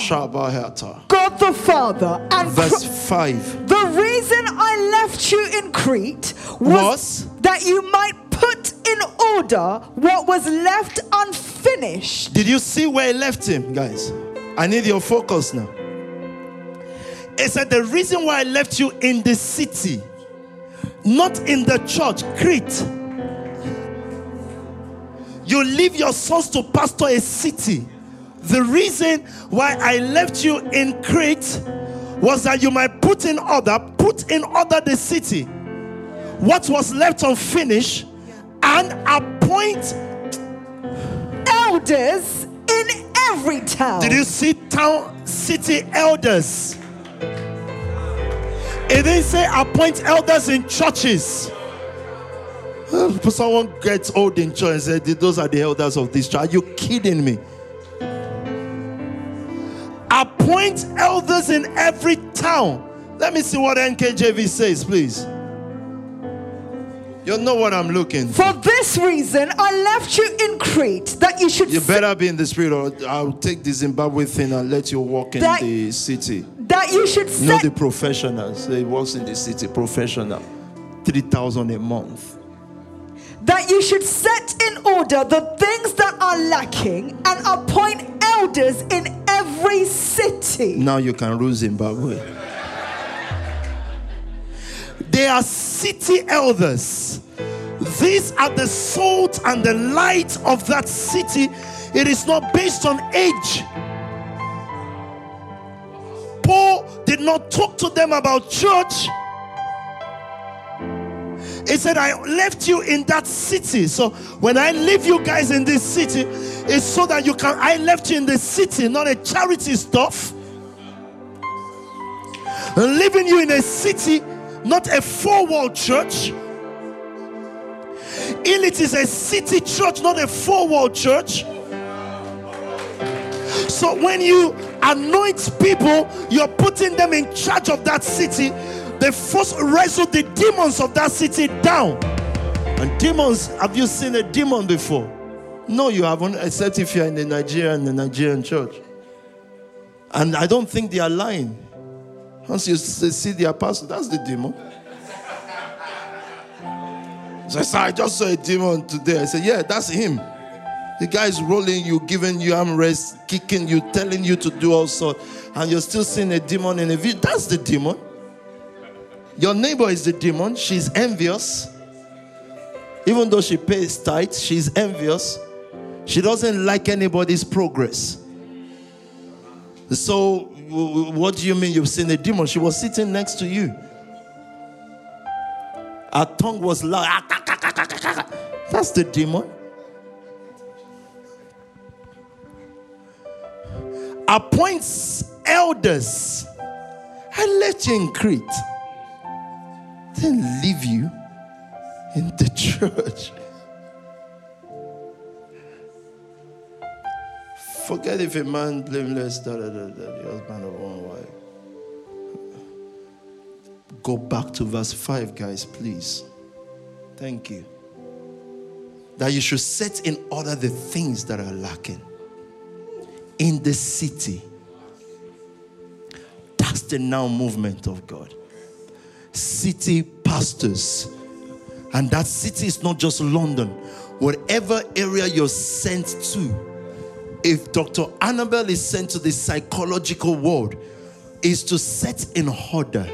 God the Father and Verse 5. the reason I left you in Crete was, Was? that you might put in order what was left unfinished. Did you see where I left him, guys? I need your focus now. It said, The reason why I left you in the city, not in the church, Crete. You leave your sons to pastor a city. The reason why I left you in Crete was that you might put in order, put in order the city. What was left unfinished, and appoint Elders in every town. Did you see town city elders? It didn't say appoint elders in churches. Someone gets old in church and said, Those are the elders of this church. Are you kidding me? Appoint elders in every town. Let me see what NKJV says, please. You know what I'm looking for. For this reason, I left you in Crete that you should You better be in the spirit, or I'll take the Zimbabwe thing and let you walk in That- the city. that you should Know the professionals. They works in the city, professional. 3,000 a month. That you should set in order the things that are lacking and appoint elders in every city. Now you can rule Zimbabwe. They are city elders. These are the salt and the light of that city. It is not based on age. Paul did not talk to them about church. He said, I left you in that city. So when I leave you guys in this city, it's so that you can. I left you in the city, not a charity stuff. Leaving you in a city, not a four wall church. Elite is a city church, not a four wall church. So when you anoint people, you're putting them in charge of that city. They first wrestle the demons of that city down. And demons, have you seen a demon before? No, you haven't, except if you're in the Nigerian, the Nigerian church. And I don't think they are lying. Once you see the apostle, that's the demon. So I just saw a demon today. I said, Yeah, that's him. The guy is rolling you, giving you armrest, kicking you, telling you to do all sorts, and you're still seeing a demon in a view. That's the demon. Your neighbor is the demon. She's envious. Even though she pays tithe, she's envious. She doesn't like anybody's progress. So, what do you mean you've seen a demon? She was sitting next to you. Her tongue was loud. Ah, That's the demon. appoints elders. I left you in Crete. Then leave you in the (laughs) church. Forget if a man blameless, da, da, da, da, the husband of one wife. Go back to verse 5, guys, please. Thank you. That you should set in order the things that are lacking in the city. That's the now movement of God. City pastors. And that city is not just London. Whatever area you're sent to, if Dr. Annabelle is sent to the psychological world, is to set in order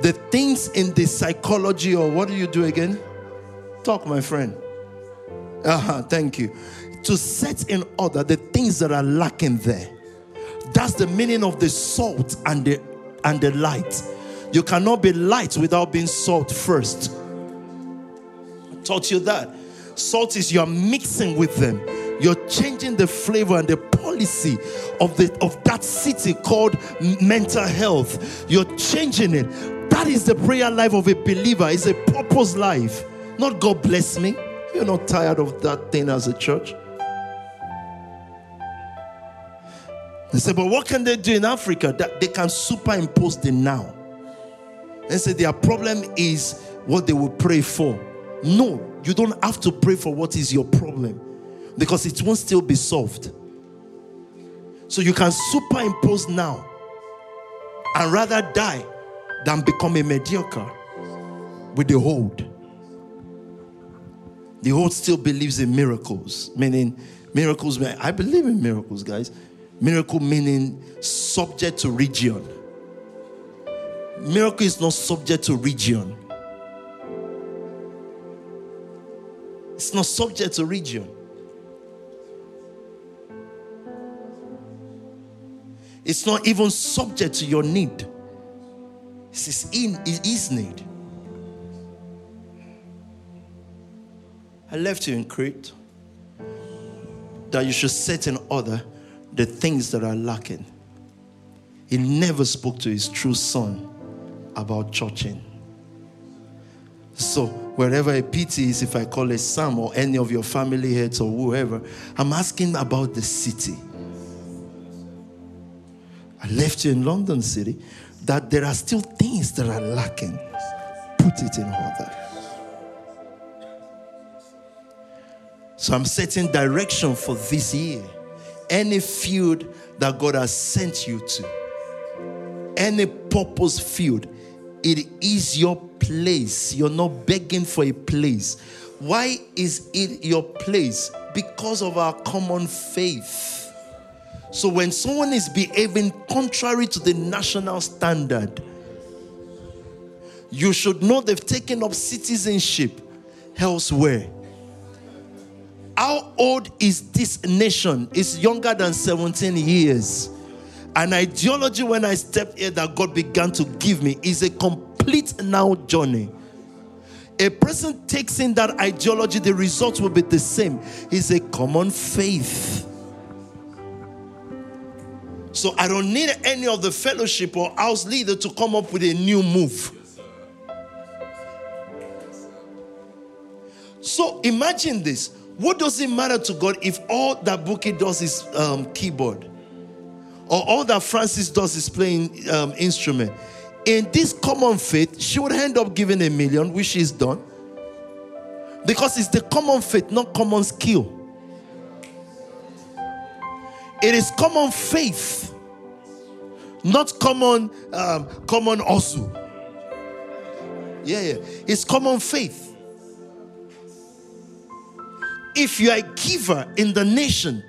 the things in the psychology, or what do you do again? Talk, my friend. Uh-huh, thank you to set in order the things that are lacking there. That's the meaning of the salt and the and the light. You cannot be light without being salt first. I taught you that. Salt is you're mixing with them. You're changing the flavor and the policy of the of that city called mental health. You're changing it. That is the prayer life of a believer. It's a purpose life. Not God bless me. You're not tired of that thing as a church. They said, but what can they do in Africa? That they can superimpose the now. They say their problem is what they will pray for. No, you don't have to pray for what is your problem because it won't still be solved. So you can superimpose now and rather die than become a mediocre with the hold. The hold still believes in miracles, meaning miracles. I believe in miracles, guys. Miracle meaning subject to region. Miracle is not subject to region. It's not subject to region. It's not even subject to your need. It's in his need. I left you in Crete that you should set in order the things that are lacking. He never spoke to his true son about churching. So, wherever a PT is, if I call a Sam or any of your family heads or whoever, I'm asking about the city. I left you in London City that there are still things that are lacking. Put it in order. So I'm setting direction for this year any field that God has sent you to, any purpose field, it is your place. You're not begging for a place. Why is it your place? Because of our common faith. So when someone is behaving contrary to the national standard, you should know they've taken up citizenship elsewhere. How old is this nation? It's younger than 17 years. An ideology when I stepped here that God began to give me is a complete now journey. A person takes in that ideology, the result will be the same. It's a common faith. So I don't need any of the fellowship or house leader to come up with a new move. So imagine this. What does it matter to God if all that Bookie does is um, keyboard? Or all that Francis does is playing um, instrument? In this common faith, she would end up giving a million, which she's done. Because it's the common faith, not common skill. It is common faith, not common um, common also. Yeah, yeah. It's common faith if you are a giver in the nation,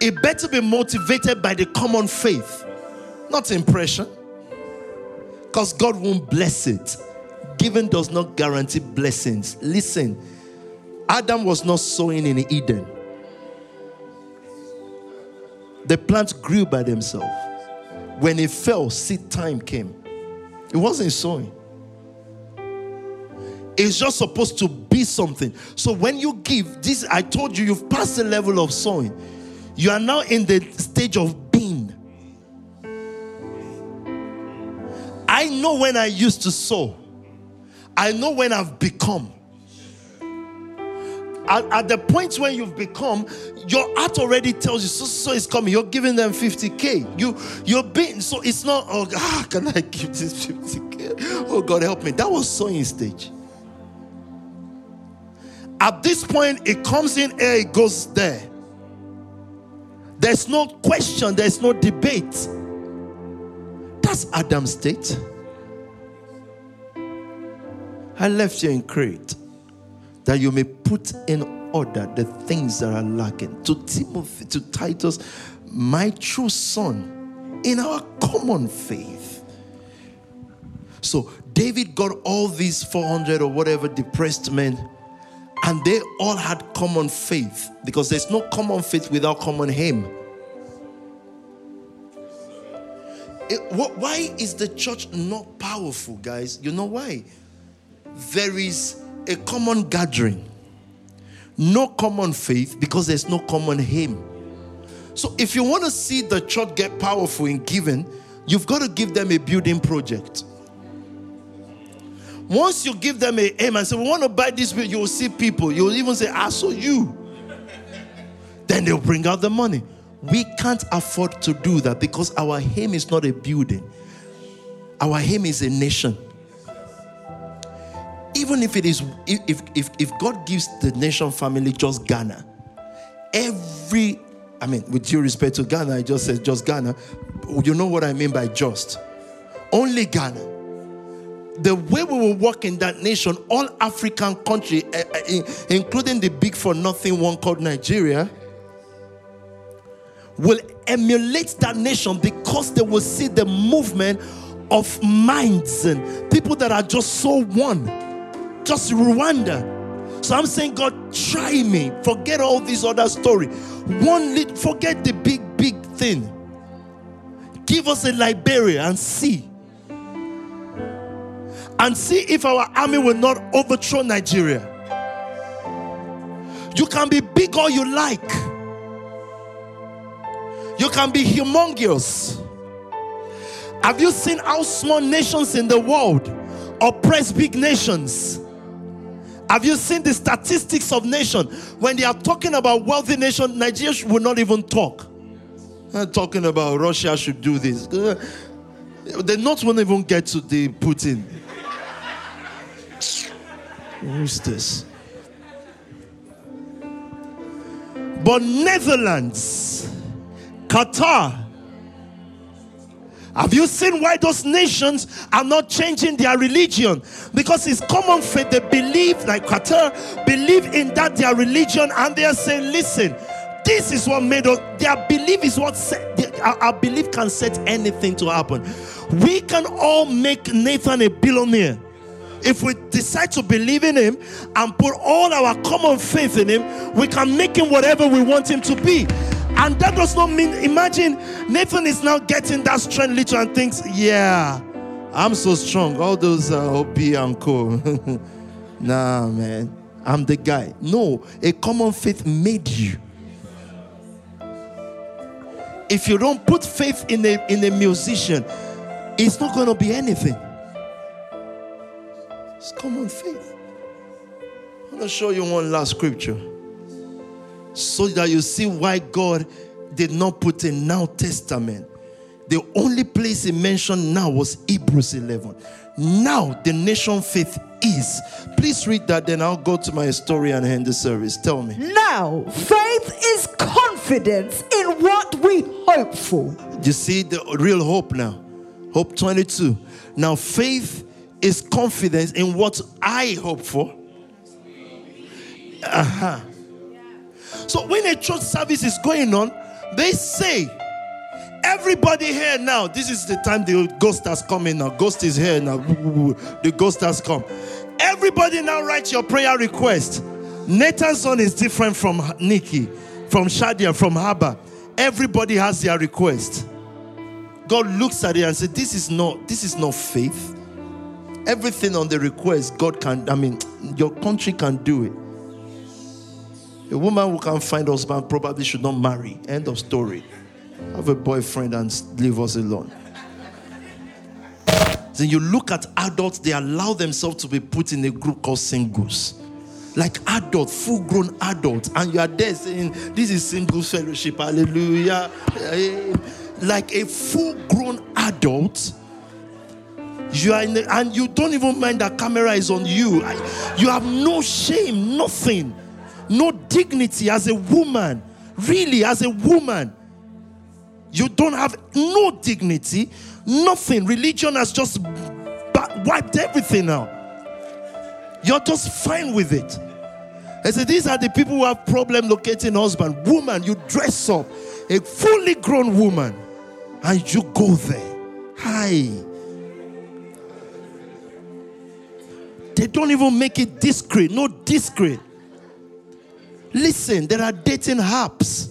it better be motivated by the common faith, not impression. Because God won't bless it. Giving does not guarantee blessings. Listen, Adam was not sowing in Eden. The plants grew by themselves. When it fell, seed time came. It wasn't sowing. It's just supposed to be something. So when you give, this I told you, you've passed the level of sowing. You are now in the stage of being. I know when I used to sow. I know when I've become. At, at, the point when you've become, your heart already tells you so so is coming. You're giving them 50k. You you're being so it's not oh (laughs) ah, can I give this 50k? Oh God help me. That was sowing stage. At this point, it comes in here, it goes there. There's no question, there's no debate. That's Adam's state. I left you in Crete that you may put in order the things that are lacking. To Timothy, to Titus, my true son, in our common faith. So David got all these 400 or whatever depressed men and they all had common faith because there's no common faith without common hymn. It, why is the church not powerful, guys? You know why? There is a common gathering, no common faith because there's no common hymn. So, if you want to see the church get powerful in giving, you've got to give them a building project. Once you give them a aim and say, We want to buy this, you will see people. You will even say, ah, I saw you. then they'll bring out the money. We can't afford to do that because our aim is not a building, our aim is a nation. Even if it is, if, if, if God gives the nation family just Ghana, every, I mean, with due respect to Ghana, I just said just Ghana. You know what I mean by just. Only Ghana the way we will work in that nation, all African country, uh, uh, including the big for nothing one called Nigeria, will emulate that nation because they will see the movement of minds and people that are just so one. Just Rwanda. So I'm saying, God, try me. Forget all this other story. One, lit, forget the big, big thing. Give us a Liberia and see and see if our army will not overthrow Nigeria. You can be big all you like, you can be humongous. Have you seen how small nations in the world oppress big nations? Have you seen the statistics of nation? When they are talking about wealthy nation, Nigeria will not even talk. They're talking about Russia should do this. The North won't even get to the Putin. Who's this? But Netherlands, Qatar, have you seen why those nations are not changing their religion? Because it's common faith. They believe, like Qatar, believe in that their religion, and they are saying, listen, this is what made us, their belief is what set, our, our belief can set anything to happen. We can all make Nathan a billionaire if we decide to believe in Him and put all our common faith in Him, we can make Him whatever we want Him to be. And that does not mean, imagine Nathan is now getting that strength little and thinks, yeah, I'm so strong. All those uh, OP and co. (laughs) nah, man, I'm the guy. No, a common faith made you. If you don't put faith in a, in a musician, it's not going to be anything. It's common faith. I'm going to show you one last scripture so that you see why God did not put a now testament. The only place he mentioned now was Hebrews 11. Now the nation faith is. Please read that, then I'll go to my story and end the service. Tell me. Now, faith is confidence in what we hope for. You see the real hope now. Hope 22. Now, faith is confidence in what I hope for. Uh-huh. So when a church service is going on, they say, everybody here now, this is the time the ghost has come in now. Ghost is here now. The ghost has come. Everybody now write your prayer request. Nathan's son is different from Nikki, from Shadia, from Haba. Everybody has their request. God looks at it and says, This is not this is not faith. Everything on the request, God can, I mean, your country can do it. A woman who can't find husband probably should not marry. End of story. Have a boyfriend and leave us alone. Then you look at adults, they allow themselves to be put in a group called singles. Like adult, full grown adults, and you are there saying, This is single fellowship, hallelujah. Eh, like a full grown adult, you are in the, and you don't even mind that camera is on you. You have no shame, nothing no dignity as a woman. Really, as a woman, you don't have no dignity, nothing. Religion has just wiped everything out. You're just fine with it. I said, These are the people who have problem locating husband. Woman, you dress up, a fully grown woman, and you go there. Hi. They don't even make it discreet, no discreet. Listen, there are dating apps.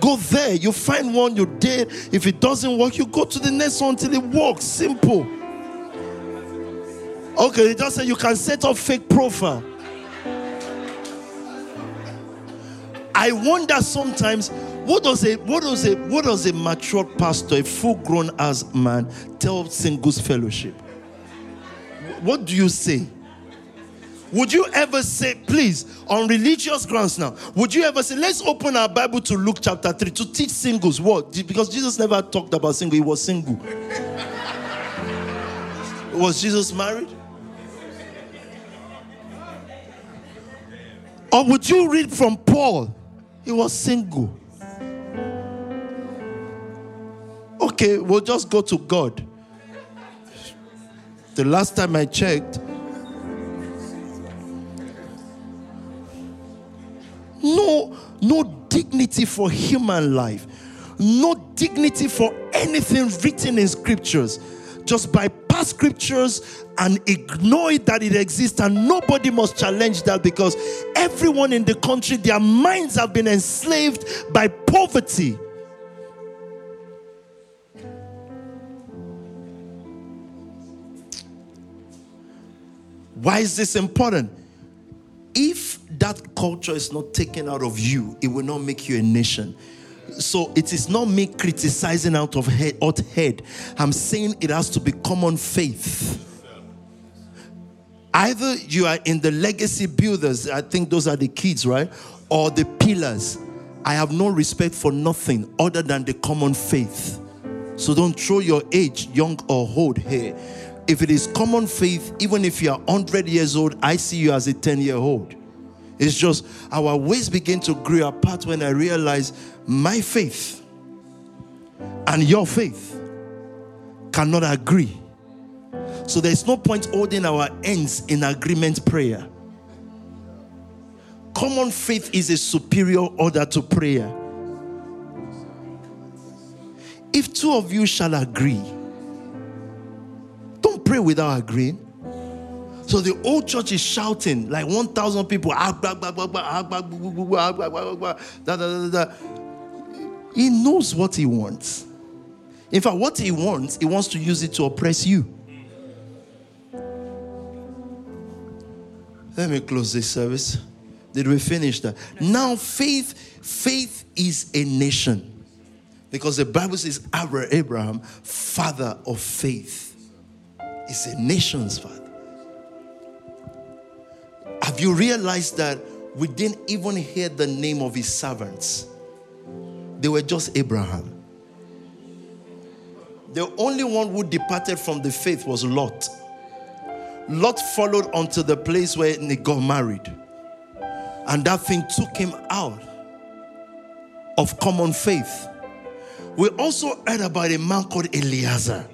Go there, you find one, you date. If it doesn't work, you go to the next one until it works. Simple. Okay, it just say you can set up fake profile. I wonder sometimes what does a what does a what does a mature pastor, a full-grown as man, tell singles fellowship? What do you say? Would you ever say, please, on religious grounds now, would you ever say, let's open our Bible to Luke chapter 3 to teach singles what? Because Jesus never talked about single, he was single. (laughs) was Jesus married? Or would you read from Paul? He was single. Okay, we'll just go to God. The last time I checked, No, dignity for human life. No dignity for anything written in scriptures. Just bypass scriptures and ignore it that it exists, and nobody must challenge that because everyone in the country, their minds have been enslaved by poverty. Why is this important? If that culture is not taken out of you, it will not make you a nation. So it is not me criticizing out of head, out head. I'm saying it has to be common faith. Either you are in the legacy builders, I think those are the kids, right? Or the pillars. I have no respect for nothing other than the common faith. So don't throw your age, young or old, here. If it is common faith, even if you are 100 years old, I see you as a 10 year old. It's just our ways begin to grow apart when I realize my faith and your faith cannot agree. So there's no point holding our ends in agreement prayer. Common faith is a superior order to prayer. If two of you shall agree, don't pray without agreeing. So the old church is shouting like 1,000 people. "Ah, ah, ah, bah, bah, bah, bah, da, da, da, da, da." He knows what he wants. In fact, what he wants, he wants to use it to oppress you. Let me close this service. Did we finish that? Now, faith, faith is a nation. Because the Bible says Abraham, father of faith, is a nation's father. Have you realized that we didn't even hear the name of his servants? They were just Abraham. The only one who departed from the faith was Lot. Lot followed unto the place where he got married. And that thing took him out of common faith. We also heard about a man called Eliezer.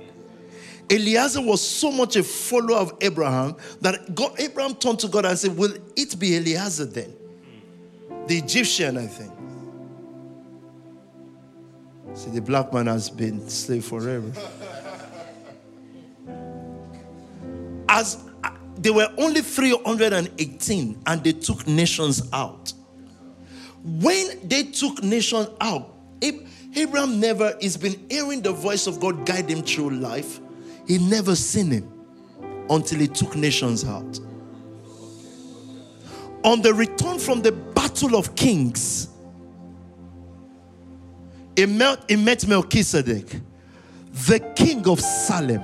Eliezer was so much a follower of Abraham that God, Abraham turned to God and said, Will it be Eliezer then? The Egyptian, I think. See, the black man has been slave forever. (laughs) As uh, there were only 318 and they took nations out. When they took nations out, Ab- Abraham never has been hearing the voice of God guide him through life. He never seen him until he took nations out. On the return from the battle of kings, he met, he met Melchizedek, the king of Salem.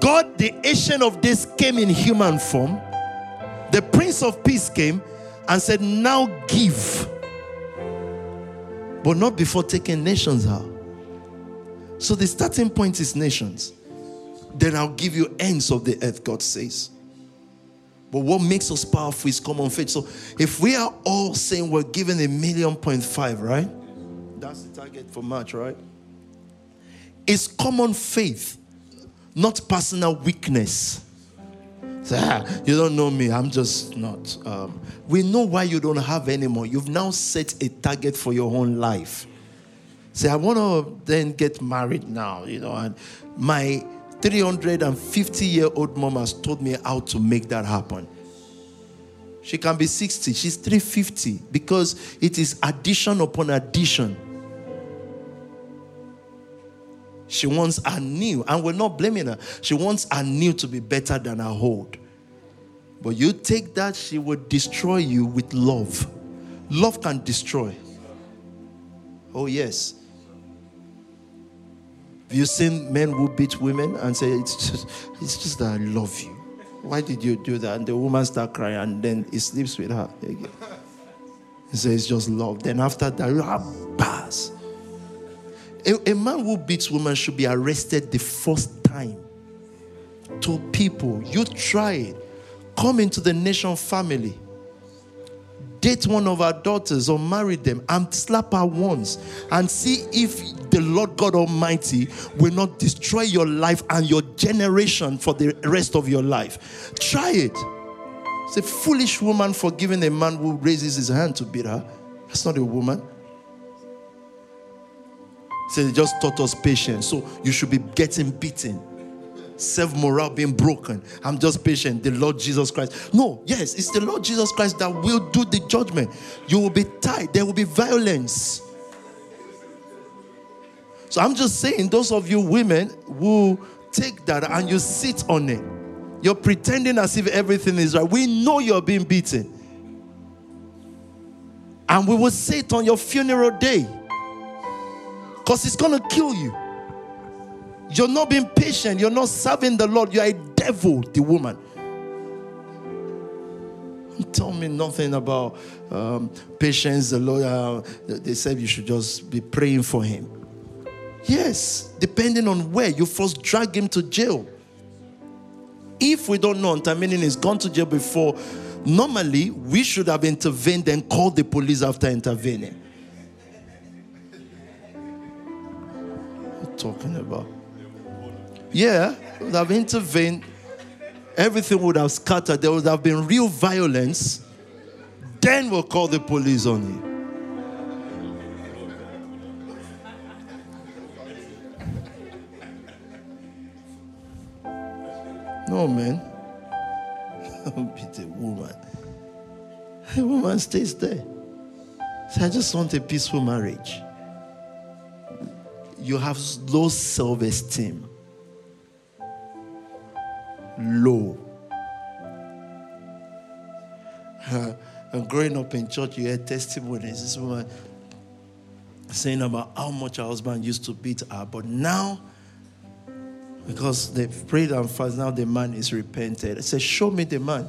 God, the ancient of days, came in human form. The Prince of Peace came and said, Now give. But not before taking nations out. So the starting point is nations. Then I'll give you ends of the earth, God says. But what makes us powerful is common faith. So if we are all saying we're given a million point five, right? That's the target for March, right? It's common faith, not personal weakness. (laughs) "Ah, you don't know me, I'm just not. Um, we know why you don't have anymore. You've now set a target for your own life. Say, I want to then get married now, you know, and my 350 year old mom has told me how to make that happen. She can be 60, she's 350 because it is addition upon addition. She wants her new, and we're not blaming her. She wants her new to be better than her old. But you take that, she will destroy you with love. Love can destroy. Oh, yes. Have you seen men who beat women and say, It's just, it's just that I love you? Why did you do that? And the woman start crying and then he sleeps with her. again. He says, It's just love. Then after that, you have bars. A, a man who beats women should be arrested the first time. To people, you try it. Come into the nation family. Date one of our daughters or marry them and slap her once and see if the Lord God Almighty will not destroy your life and your generation for the rest of your life. Try it. It's a foolish woman forgiving a man who raises his hand to beat her. That's not a woman. So they just taught us patience. So you should be getting beaten. Self morale being broken. I'm just patient. The Lord Jesus Christ. No, yes, it's the Lord Jesus Christ that will do the judgment. You will be tied. There will be violence. So I'm just saying, those of you women who take that and you sit on it, you're pretending as if everything is right. We know you're being beaten. And we will sit on your funeral day because it's going to kill you. You're not being patient. You're not serving the Lord. You are a devil, the woman. Tell me nothing about um, patience. The Lord, uh, they said you should just be praying for him. Yes, depending on where you first drag him to jail. If we don't know, meaning he's gone to jail before, normally we should have intervened and called the police after intervening. What talking about? Yeah, would have intervened. Everything would have scattered. There would have been real violence. Then we'll call the police on you. No, man. (laughs) beat a woman. A woman stays there. So I just want a peaceful marriage. You have low self esteem. Low. (laughs) And growing up in church, you hear testimonies. This woman saying about how much her husband used to beat her, but now, because they've prayed and fast, now the man is repented. I said, Show me the man.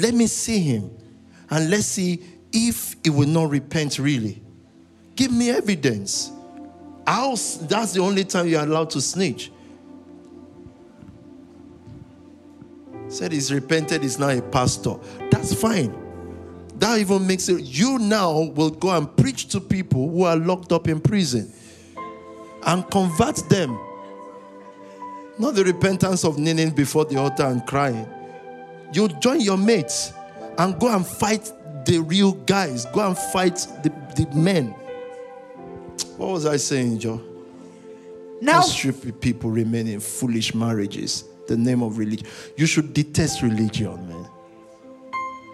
Let me see him. And let's see if he will not repent really. Give me evidence. How, that's the only time you're allowed to snitch. Said he's repented, he's now a pastor. That's fine. That even makes it, you now will go and preach to people who are locked up in prison and convert them. Not the repentance of kneeling before the altar and crying. You join your mates and go and fight the real guys, go and fight the, the men. What was I saying, Joe? Now, strip people remain in foolish marriages. The name of religion. You should detest religion, man.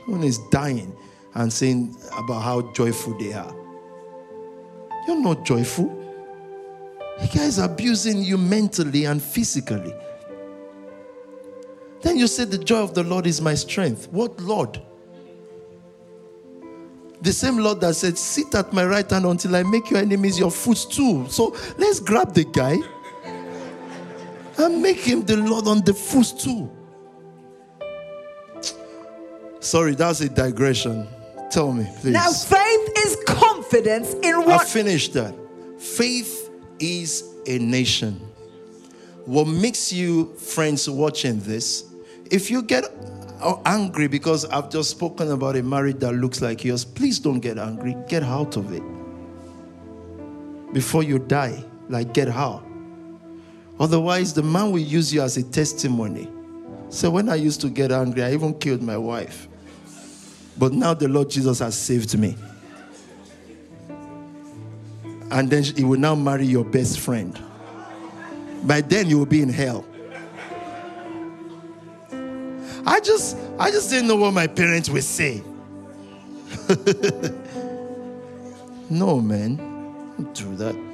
One is dying and saying about how joyful they are. You're not joyful. You guys are abusing you mentally and physically. Then you say, The joy of the Lord is my strength. What Lord? The same Lord that said, Sit at my right hand until I make your enemies your footstool. So let's grab the guy and make him the Lord on the footstool. Sorry, that's a digression. Tell me, please. now faith is confidence in what. I finished that. Faith is a nation. What makes you friends watching this? If you get angry because I've just spoken about a marriage that looks like yours, please don't get angry. Get out of it. Before you die, like get out. Otherwise, the man will use you as a testimony. So when I used to get angry, I even killed my wife. But now the Lord Jesus has saved me. And then he will now marry your best friend. By then you will be in hell. I just I just didn't know what my parents would say. (laughs) no, man. Don't do that.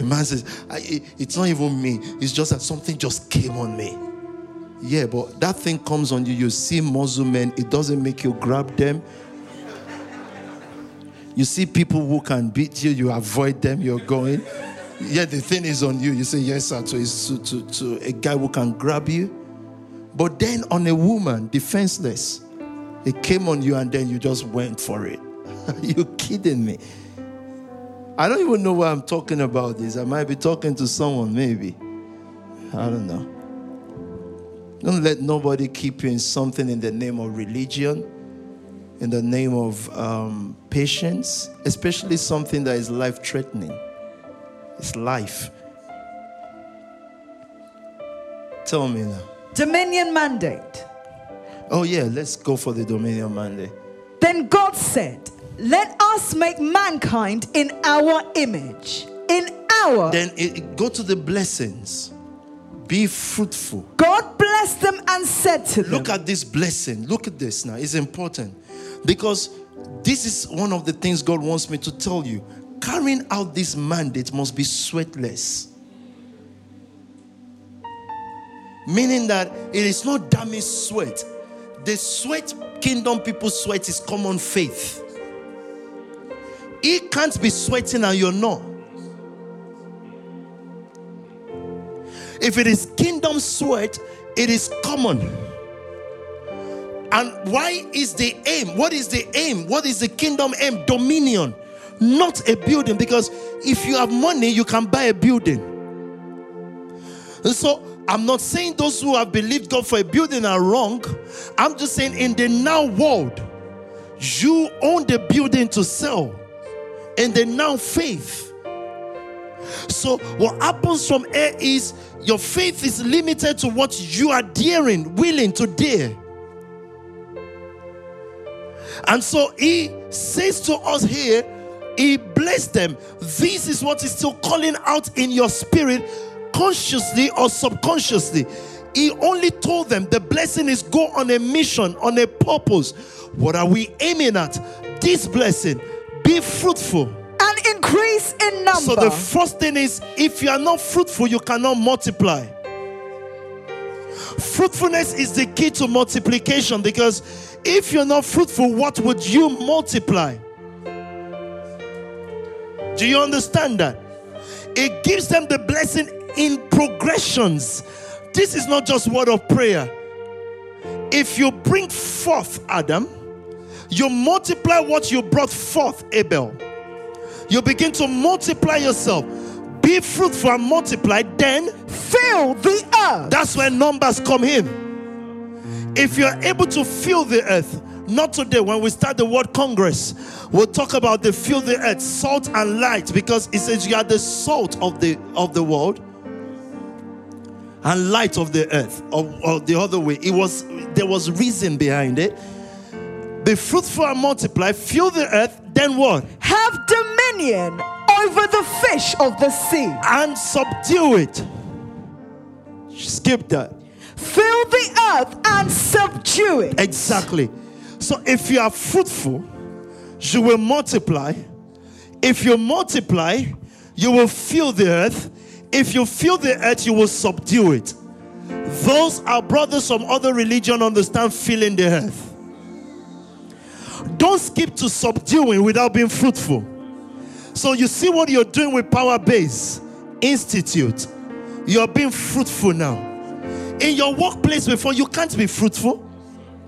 The man says, it's not even me. It's just that something just came on me. Yeah, but that thing comes on you. You see Muslim men, it doesn't make you grab them. You see people who can beat you, you avoid them, you're going. Yeah, the thing is on you. You say yes, sir, to, to, to, to a guy who can grab you. But then on a woman, defenseless, it came on you and then you just went for it. (laughs) Are you kidding me? I don't even know why I'm talking about this. I might be talking to someone, maybe. I don't know. Don't let nobody keep you in something in the name of religion, in the name of um, patience, especially something that is life threatening. It's life. Tell me now. dominion mandate. Oh, yeah, let's go for the Dominion mandate. Then God said, Let us make mankind in our image. In our. Then it, go to the blessings. Be fruitful. God blessed them and said to them, Look at this blessing. Look at this now. It's important because this is one of the things God wants me to tell you. Carrying out this mandate must be sweatless. Meaning that it is not damage sweat. The sweat kingdom people sweat is common faith. It can't be sweating and you're not. If it is kingdom sweat, it is common. And why is the aim? What is the aim? What is the kingdom aim? Dominion, not a building. Because if you have money, you can buy a building. And so I'm not saying those who have believed God for a building are wrong. I'm just saying in the now world, you own the building to sell. In the now faith. So what happens from here is your faith is limited to what you are daring, willing to dare. And so he says to us here, he blessed them. This is what is still calling out in your spirit, consciously or subconsciously. He only told them the blessing is go on a mission, on a purpose. What are we aiming at? This blessing, be fruitful. and increase in number. So the first thing is if you are not fruitful, you cannot multiply. Fruitfulness is the key to multiplication because if you're not fruitful, what would you multiply? Do you understand that? It gives them the blessing in progressions. This is not just word of prayer. If you bring forth Adam, you multiply what you brought forth Abel. You begin to multiply yourself. Be fruitful and multiply, then Fill the earth. that's where numbers come in. If you're able to fill the earth, not today, when we start the World Congress, we'll talk about the fill the earth, salt and light, because it says you are the salt of the of the world and light of the earth, or, or the other way. It was there was reason behind it. Be fruitful and multiply, fill the earth, then what? Have dominion over the fish of the sea. And subdue it. Skip that. Fill the earth and subdue it. Exactly. So if you are fruitful, you will multiply. If you multiply, you will fill the earth. If you fill the earth, you will subdue it. Those our brothers from other religion understand filling the earth. Don't skip to subduing without being fruitful. So you see what you're doing with Power Base Institute. You're being fruitful now. In your workplace before, you can't be fruitful.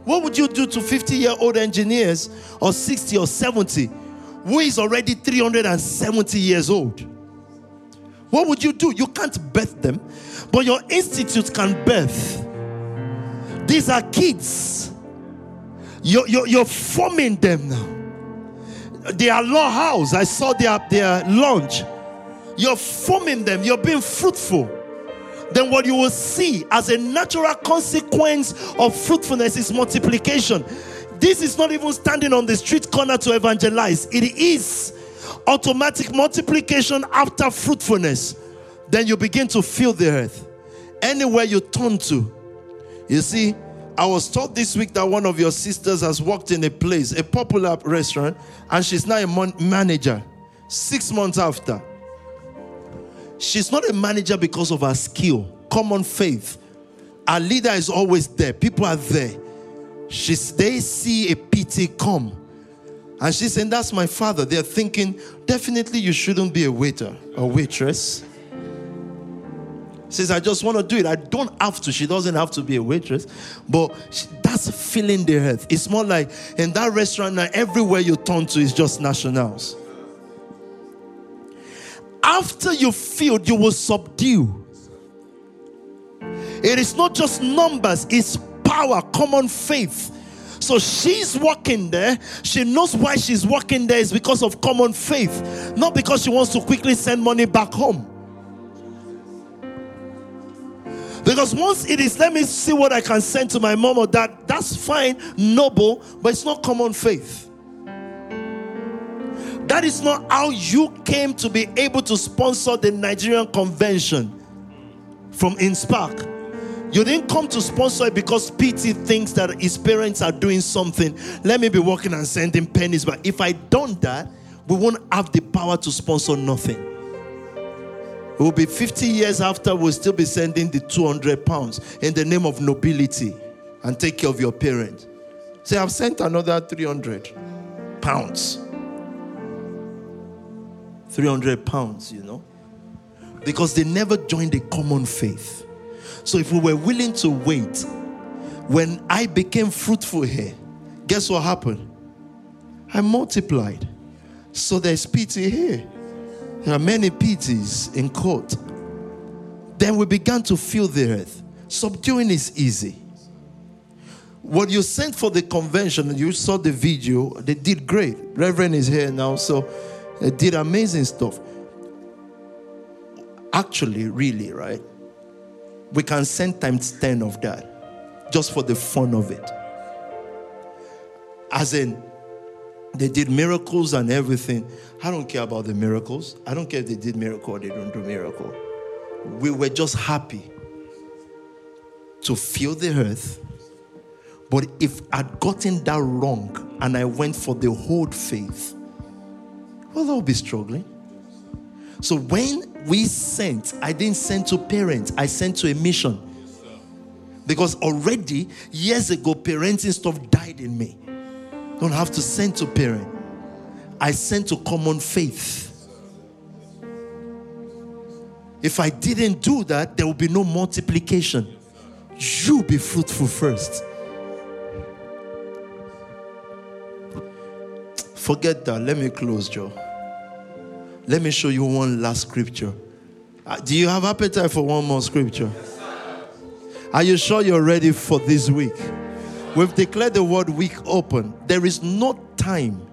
What would you do to 50 year old engineers or 60 or 70 who is already 370 years old? What would you do? You can't birth them, but your institute can birth. These are kids. You're, you're, you're forming them now. They are law house. I saw their, their launch. You're forming them. You're being fruitful then what you will see as a natural consequence of fruitfulness is multiplication. This is not even standing on the street corner to evangelize, it is automatic multiplication after fruitfulness. Then you begin to fill the earth. Anywhere you turn to, you see. I was told this week that one of your sisters has worked in a place, a popular restaurant, and she's now a mon- manager. Six months after, She's not a manager because of her skill, common faith. Our leader is always there. People are there. She's they see a PT come. And she's saying, That's my father. They're thinking, definitely you shouldn't be a waiter or waitress. Says, I just want to do it. I don't have to. She doesn't have to be a waitress. But she, that's filling the earth. It's more like in that restaurant now, everywhere you turn to is just nationals after you filled, you will subdue. It is not just numbers, it's power, common faith. So she's working there. She knows why she's working there is because of common faith, not because she wants to quickly send money back home. Because once it is, let me see what I can send to my mom or dad, that's fine, noble, but it's not common faith. That is not how you came to be able to sponsor the Nigerian convention from InSpark. You didn't come to sponsor it because PT thinks that his parents are doing something. Let me be working and sending pennies. But if I done that, we won't have the power to sponsor nothing. It will be 50 years after, we'll still be sending the 200 pounds in the name of nobility and take care of your parents. Say, I've sent another 300 pounds. 300 pounds, you know, because they never joined a common faith. So if we were willing to wait, when I became fruitful here, guess what happened? I multiplied. So there's PT here. There are many pities in court. Then we began to feel the earth. Subduing is easy. What you sent for the convention, you saw the video, they did great. Reverend is here now, so they did amazing stuff. Actually, really, right? We can send times 10 of that just for the fun of it. As in, they did miracles and everything. I don't care about the miracles. I don't care if they did miracle or they don't do miracle. We were just happy. to fill the earth. But if I'd gotten that wrong and I went for the whole faith, well, I'll be struggling. So when we sent, I didn't send to parents, I sent to a mission. Because already years ago, parenting stuff died in me. Don't have to send to parent. I sent to common faith. If I didn't do that, there will be no multiplication. You be fruitful first. Forget that. Let me close, Joe. Let me show you one last scripture. Uh, do you have appetite for one more scripture? Are you sure you're ready for this week? We've declared the word week open. There is no time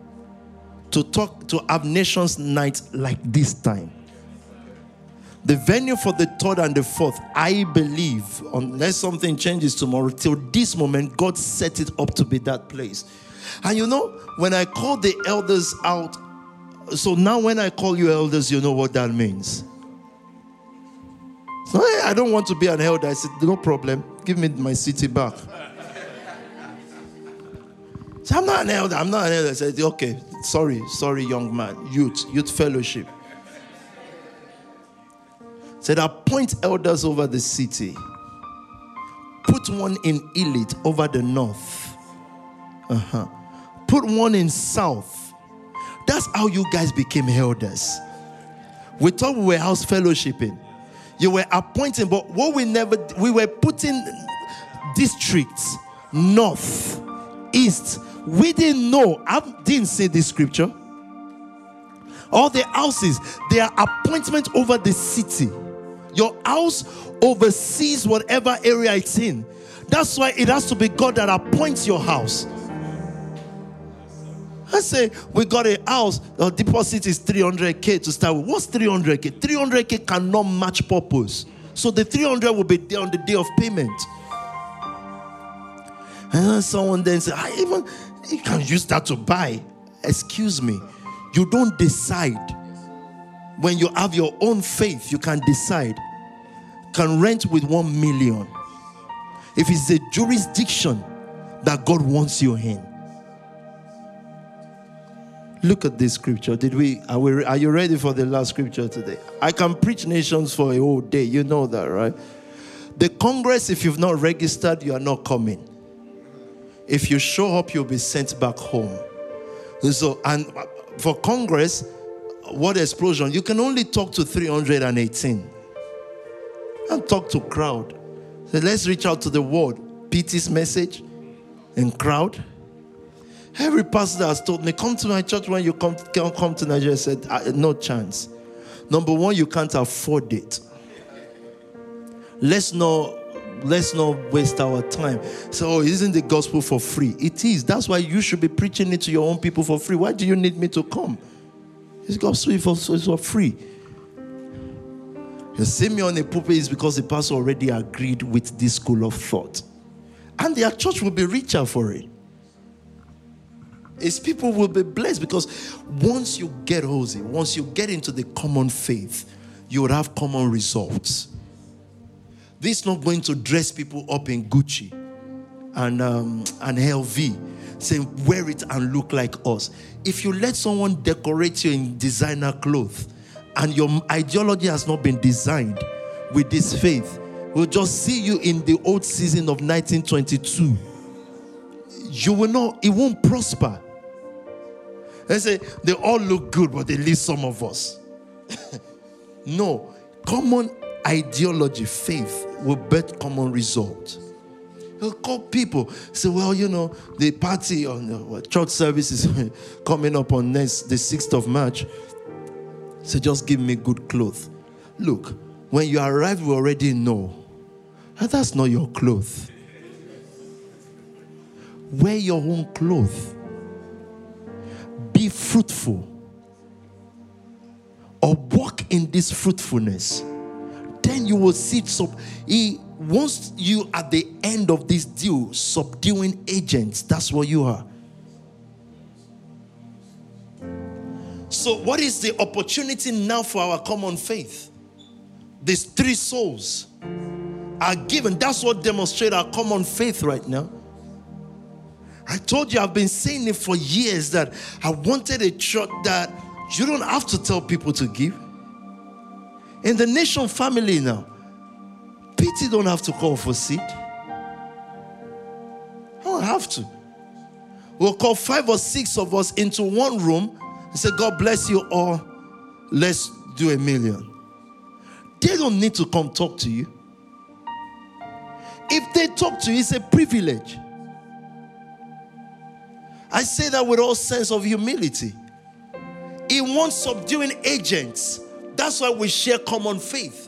to talk to have nations night like this time. The venue for the third and the fourth, I believe, unless something changes tomorrow, till this moment, God set it up to be that place. And you know, when I call the elders out, so now when I call you elders, you know what that means. So I don't want to be an elder. I said, no problem. Give me my city back. I'm not an elder. I'm not an elder. I said, okay, sorry, sorry, young man. Youth, youth fellowship said, Appoint elders over the city. Put one in Elite over the north. Uh-huh. Put one in south. That's how you guys became elders. We thought we were house fellowshipping. You were appointing, but what we never we were putting districts, north, east. We didn't know. I didn't say this scripture. All the houses, they are appointment over the city. Your house oversees whatever area it's in. That's why it has to be God that appoints your house. I say we got a house, the deposit is 300k to start with. What's 300k? 300k cannot match purpose. So the 300 will be there on the day of payment. And someone then say, I even you can use that to buy. Excuse me. You don't decide when you have your own faith, you can decide. Can rent with one million. If it's the jurisdiction that God wants you in. Look at this scripture. Did we are, we are you ready for the last scripture today? I can preach nations for a whole day. You know that, right? The Congress, if you've not registered, you are not coming. If you show up, you'll be sent back home. So, and for Congress, what explosion? You can only talk to 318. And talk to crowd. So let's reach out to the world. Peter's message and crowd. Every pastor has told me, come to my church when you come, come to Nigeria. I said, no chance. Number one, you can't afford it. Let's not let's not waste our time. So, oh, isn't the gospel for free? It is. That's why you should be preaching it to your own people for free. Why do you need me to come? It's gospel for, for free. You see me on a pulpit is because the pastor already agreed with this school of thought. And their church will be richer for it. His people will be blessed because once you get Hosey, once you get into the common faith, you will have common results. This is not going to dress people up in Gucci and, um, and LV saying, wear it and look like us. If you let someone decorate you in designer clothes and your ideology has not been designed with this faith, we'll just see you in the old season of 1922. You will not, it won't prosper. They say they all look good, but they leave some of us. (laughs) no, common ideology, faith will bet common result. He'll call people, say, well, you know, the party on uh, the church service is (laughs) coming up on next the 6th of March. So just give me good clothes. Look, when you arrive, we already know that that's not your clothes. Wear your own clothes. Be fruitful. Or walk in this fruitfulness. Then you will see some. He wants you at the end of this deal subduing agents, that's what you are. So, what is the opportunity now for our common faith? These three souls are given. That's what demonstrates our common faith right now. I told you I've been saying it for years that I wanted a church that you don't have to tell people to give. In the nation family now, PT don't have to call for seed. I don't have to. We'll call five or six of us into one room and say, God bless you all. Let's do a million. They don't need to come talk to you. If they talk to you, it's a privilege. I say that with all sense of humility. He wants subduing agents. That's why we share common faith.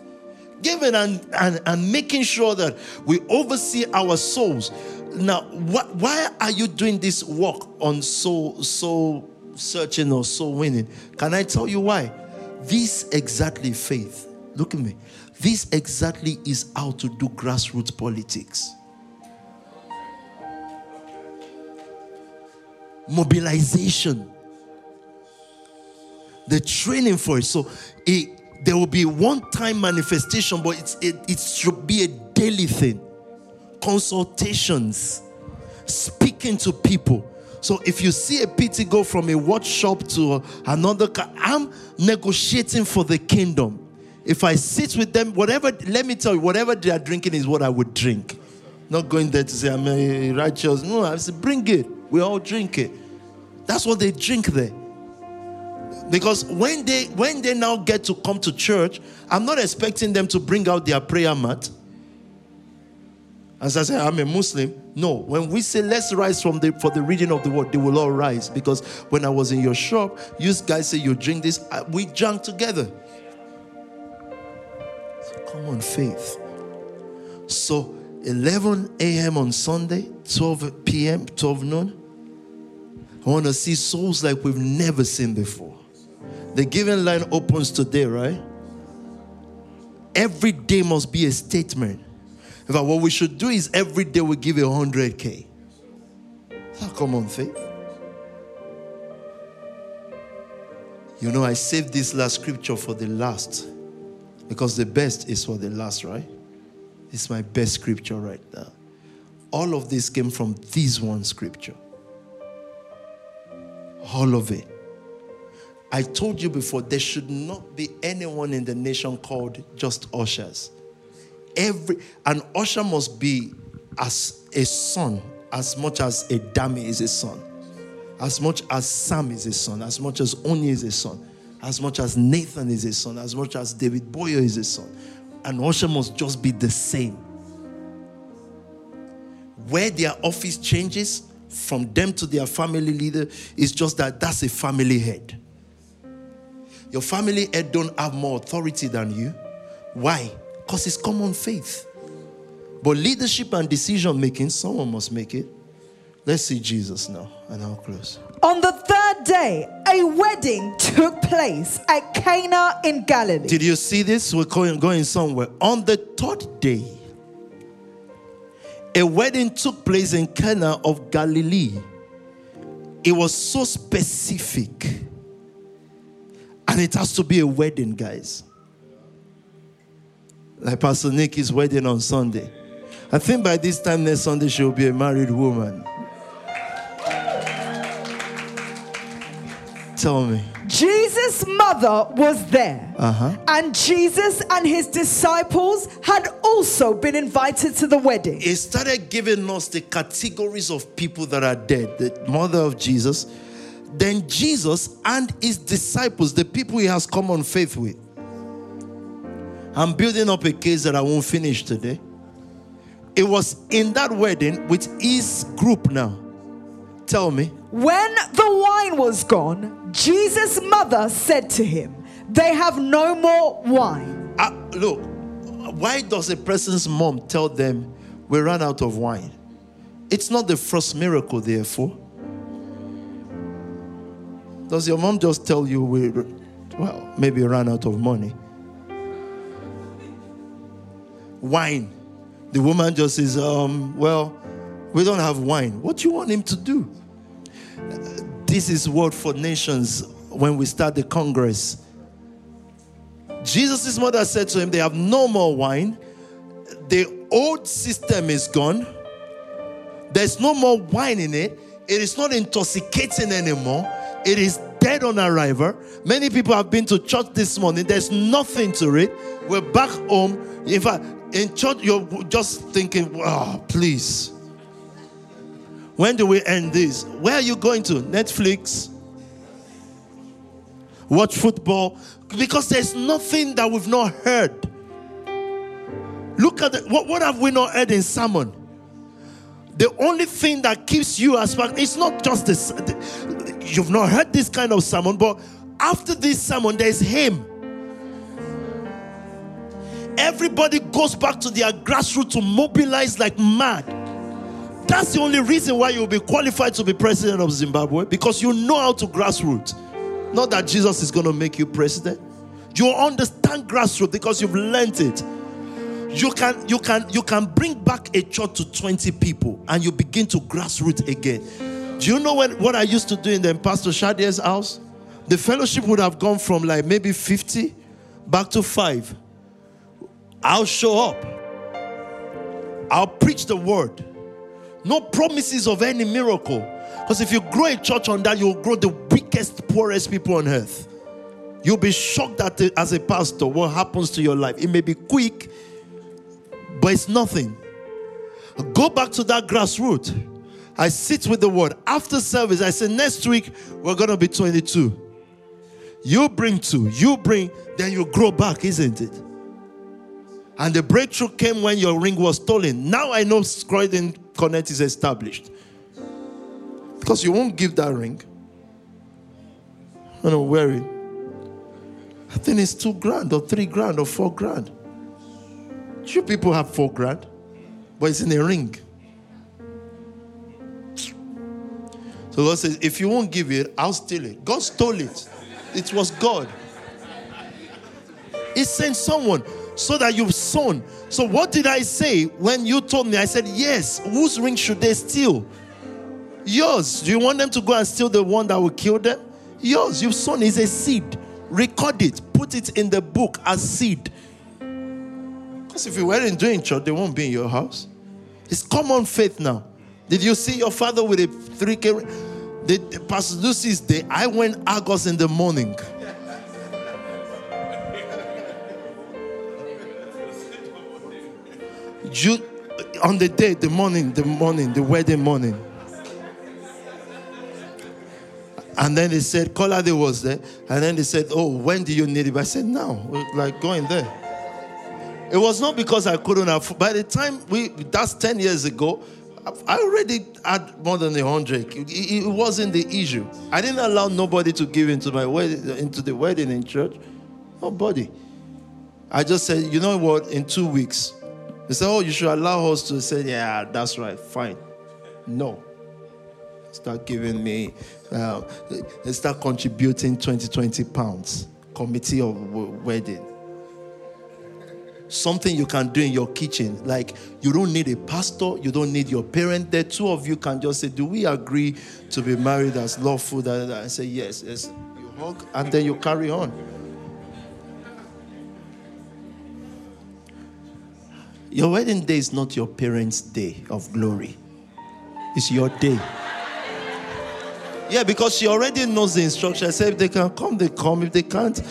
Giving and, and, and making sure that we oversee our souls. Now, wh- why are you doing this work on soul, soul searching or soul winning? Can I tell you why? This exactly faith. Look at me. This exactly is how to do grassroots politics. Mobilization. The training for it. So it, there will be one time manifestation, but it's, it, it should be a daily thing. Consultations, speaking to people. So if you see a PT go from a workshop to another I'm negotiating for the kingdom. If I sit with them, whatever, let me tell you, whatever they are drinking is what I would drink. Not going there to say I'm a righteous. No, I say bring it. We all drink it. That's what they drink there. Because when they when they now get to come to church, I'm not expecting them to bring out their prayer mat. As I say, I'm a Muslim. No, when we say let's rise from the for the reading of the word, they will all rise. Because when I was in your shop, you guys say you drink this, uh, we drank together. So come on, faith. So 11 a.m. on Sunday, 12 p.m., 12 noon. I want to see souls like we've never seen before. The giving line opens today, right? Every day must be a statement. In fact, what we should do is every day we give a 100K. How ah, come on, faith? You know, I saved this last scripture for the last because the best is for the last, right? It's my best scripture right now. All of this came from this one scripture. All of it. I told you before, there should not be anyone in the nation called just ushers. Every an usher must be as a son, as much as a Dami is a son, as much as Sam is a son, as much as Oni is a son, as much as Nathan is a son, as much as David Boyer is a son. An usher must just be the same. Where their office changes from them to their family leader is just that that's a family head. Your family head don't have more authority than you. Why? Because it's common faith. But leadership and decision making, someone must make it. Let's see Jesus now, and I'll close. On the third day, a wedding took place at Cana in Galilee. Did you see this? We're going, going somewhere. On the third day, a wedding took place in Cana of Galilee. It was so specific. And it has to be a wedding, guys. Like Pastor Nikki's wedding on Sunday. I think by this time next Sunday she will be a married woman. Tell me. Jesus' mother was there. Uh-huh. And Jesus and his disciples had also been invited to the wedding. He started giving us the categories of people that are dead. The mother of Jesus, then Jesus and his disciples, the people he has come on faith with. I'm building up a case that I won't finish today. It was in that wedding with his group now. Tell me. When the wine was gone, Jesus' mother said to him, They have no more wine. Uh, look, why does a person's mom tell them we ran out of wine? It's not the first miracle, therefore. Does your mom just tell you we, well, maybe ran out of money? Wine. The woman just says, um, well, we don't have wine. What do you want him to do? This is word for nations when we start the Congress. Jesus' mother said to him, They have no more wine. The old system is gone. There's no more wine in it. It is not intoxicating anymore. It is dead on arrival. Many people have been to church this morning. There's nothing to it. We're back home. In fact, in church, you're just thinking, wow, please. When do we end this? Where are you going to? Netflix? Watch football? Because there's nothing that we've not heard. Look at the, what, what have we not heard in sermon? The only thing that keeps you as back, it's not just this. You've not heard this kind of sermon, but after this sermon, there's him. Everybody goes back to their grassroots to mobilize like mad. That's the only reason why you'll be qualified to be president of Zimbabwe because you know how to grassroots. Not that Jesus is going to make you president. You understand grassroots because you've learned it. You can you can you can bring back a church to 20 people and you begin to grassroots again. Do you know when, what I used to do in the Pastor Shadier's house? The fellowship would have gone from like maybe 50 back to five. I'll show up. I'll preach the word. No promises of any miracle. Because if you grow a church on that, you'll grow the weakest, poorest people on earth. You'll be shocked at the, uh, as a pastor what happens to your life. It may be quick, but it's nothing. Go back to that grassroots. I sit with the word. After service, I say, next week, we're going to be 22. You bring two, you bring, then you grow back, isn't it? And the breakthrough came when your ring was stolen. Now I know Croydon Connect is established. Because you won't give that ring. I don't wear it. I think it's two grand or three grand or four grand. You people have four grand, but it's in a ring. So God says, if you won't give it, I'll steal it. God stole it. It was God. He sent someone so that you've sown. So what did I say when you told me? I said, yes. Whose ring should they steal? Yours. Do you want them to go and steal the one that will kill them? Yours. You've sown is a seed. Record it. Put it in the book as seed. Because if you weren't doing church, they won't be in your house. It's common faith now. Did you see your father with a 3K? The, Pastor Lucy's day, I went Argos in the morning. You, on the day, the morning, the morning, the wedding morning. And then they said, Kolade was there. And then they said, Oh, when do you need it? I said, Now. Like going there. It was not because I couldn't have. By the time we, that's 10 years ago, I already had more than a hundred. It, wasn't the issue. I didn't allow nobody to give into my wedding, into the wedding in church. Nobody. I just said, you know what? In two weeks, they said, oh, you should allow us to say, yeah, that's right, fine. No. Start giving me, uh, start contributing 20, 20 pounds. Committee of wedding something you can do in your kitchen. Like you don't need a pastor, you don't need your parent. The two of you can just say, Do we agree to be married as lawful? That I say, Yes, yes. You hug and then you carry on. Your wedding day is not your parents' day of glory, it's your day. Yeah, because she already knows the instruction. I said if they can come, they come. If they can't,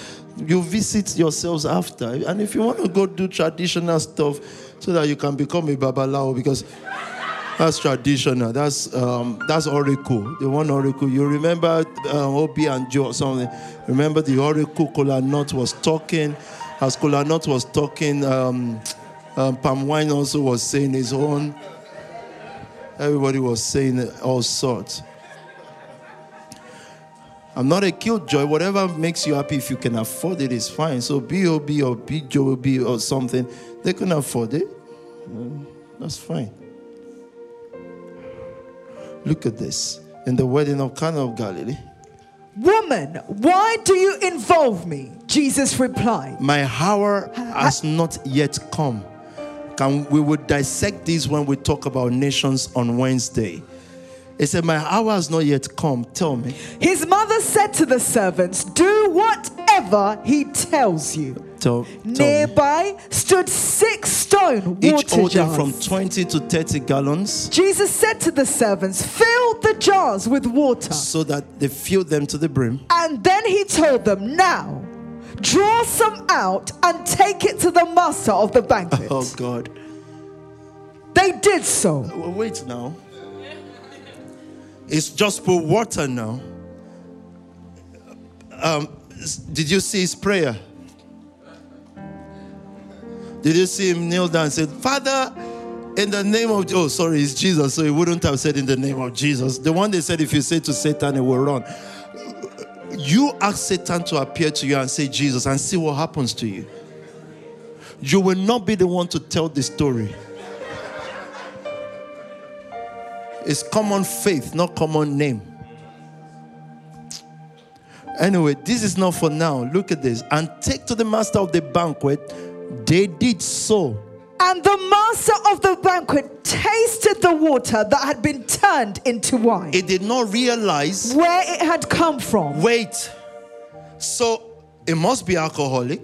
you visit yourselves after. And if you want to go do traditional stuff so that you can become a babalawo, because that's traditional. That's um, that's oracle. The one oracle. You remember uh, Obi and Joe or something. Remember the oracle Kola was talking. As Kola Nut was talking, um, um, Palm Wine also was saying his own. Everybody was saying all sorts. I'm not a killjoy. Whatever makes you happy, if you can afford it, is fine. So B.O.B. or B.J.O.B. or something, they can afford it. That's fine. Look at this. In the wedding of Cana of Galilee. Woman, why do you involve me? Jesus replied. My hour has not yet come. Can, we will dissect this when we talk about nations on Wednesday. He said, My hour has not yet come. Tell me. His mother said to the servants, Do whatever he tells you. Tell, tell me. Nearby stood six stone Each water holding jars. from 20 to 30 gallons Jesus said to the servants, Fill the jars with water. so that they filled them to the brim. And then he told them, Now draw some out and take it to the master of the banquet. Oh, God. They did so. Wait now. It's just for water now. Um, did you see his prayer? Did you see him kneel down and say, Father, in the name of oh sorry, it's Jesus, so he wouldn't have said in the name of Jesus. The one they said if you say to Satan, it will run. You ask Satan to appear to you and say Jesus and see what happens to you. You will not be the one to tell the story. It's common faith, not common name. Anyway, this is not for now. Look at this. And take to the master of the banquet. They did so. And the master of the banquet tasted the water that had been turned into wine, It did not realize. where it had come from. Wait. So it must be alcoholic.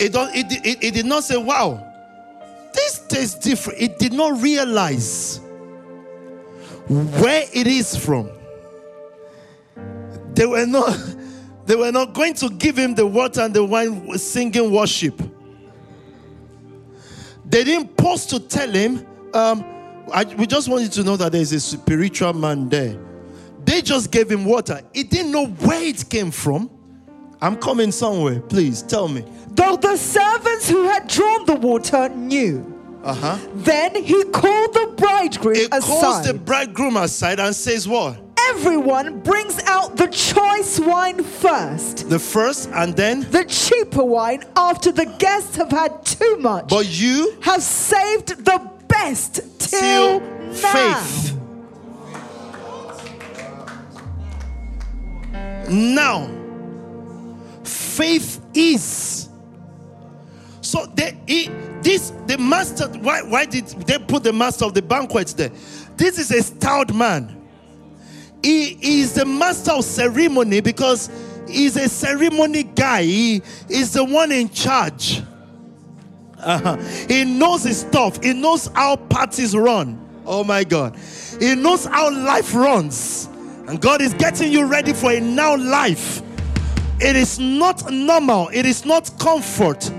It, don't, it, it, it did not say, wow, this tastes different. It did not realize where it is from. They were not, (laughs) they were not going to give him the water and the wine singing worship. They didn't pause to tell him, um, I, we just want you to know that there's a spiritual man there. They just gave him water. He didn't know where it came from. I'm coming somewhere. Please tell me. Though the servants who had drawn the water knew. Uh huh. Then he called the bridegroom It calls the bridegroom aside and says, What? Everyone brings out the choice wine first, The first and then, the cheaper wine after the guests have had too much, but you have saved the best till, till now. faith. Now, faith is. So they, he, this the master. Why, why did they put the master of the banquets there? This is a stout man. He is the master of ceremony because he's a ceremony guy. He is the one in charge. Uh-huh. He knows his stuff. He knows how parties run. Oh my God. He knows how life runs. And God is getting you ready for a now life. It is not normal, it is not comfort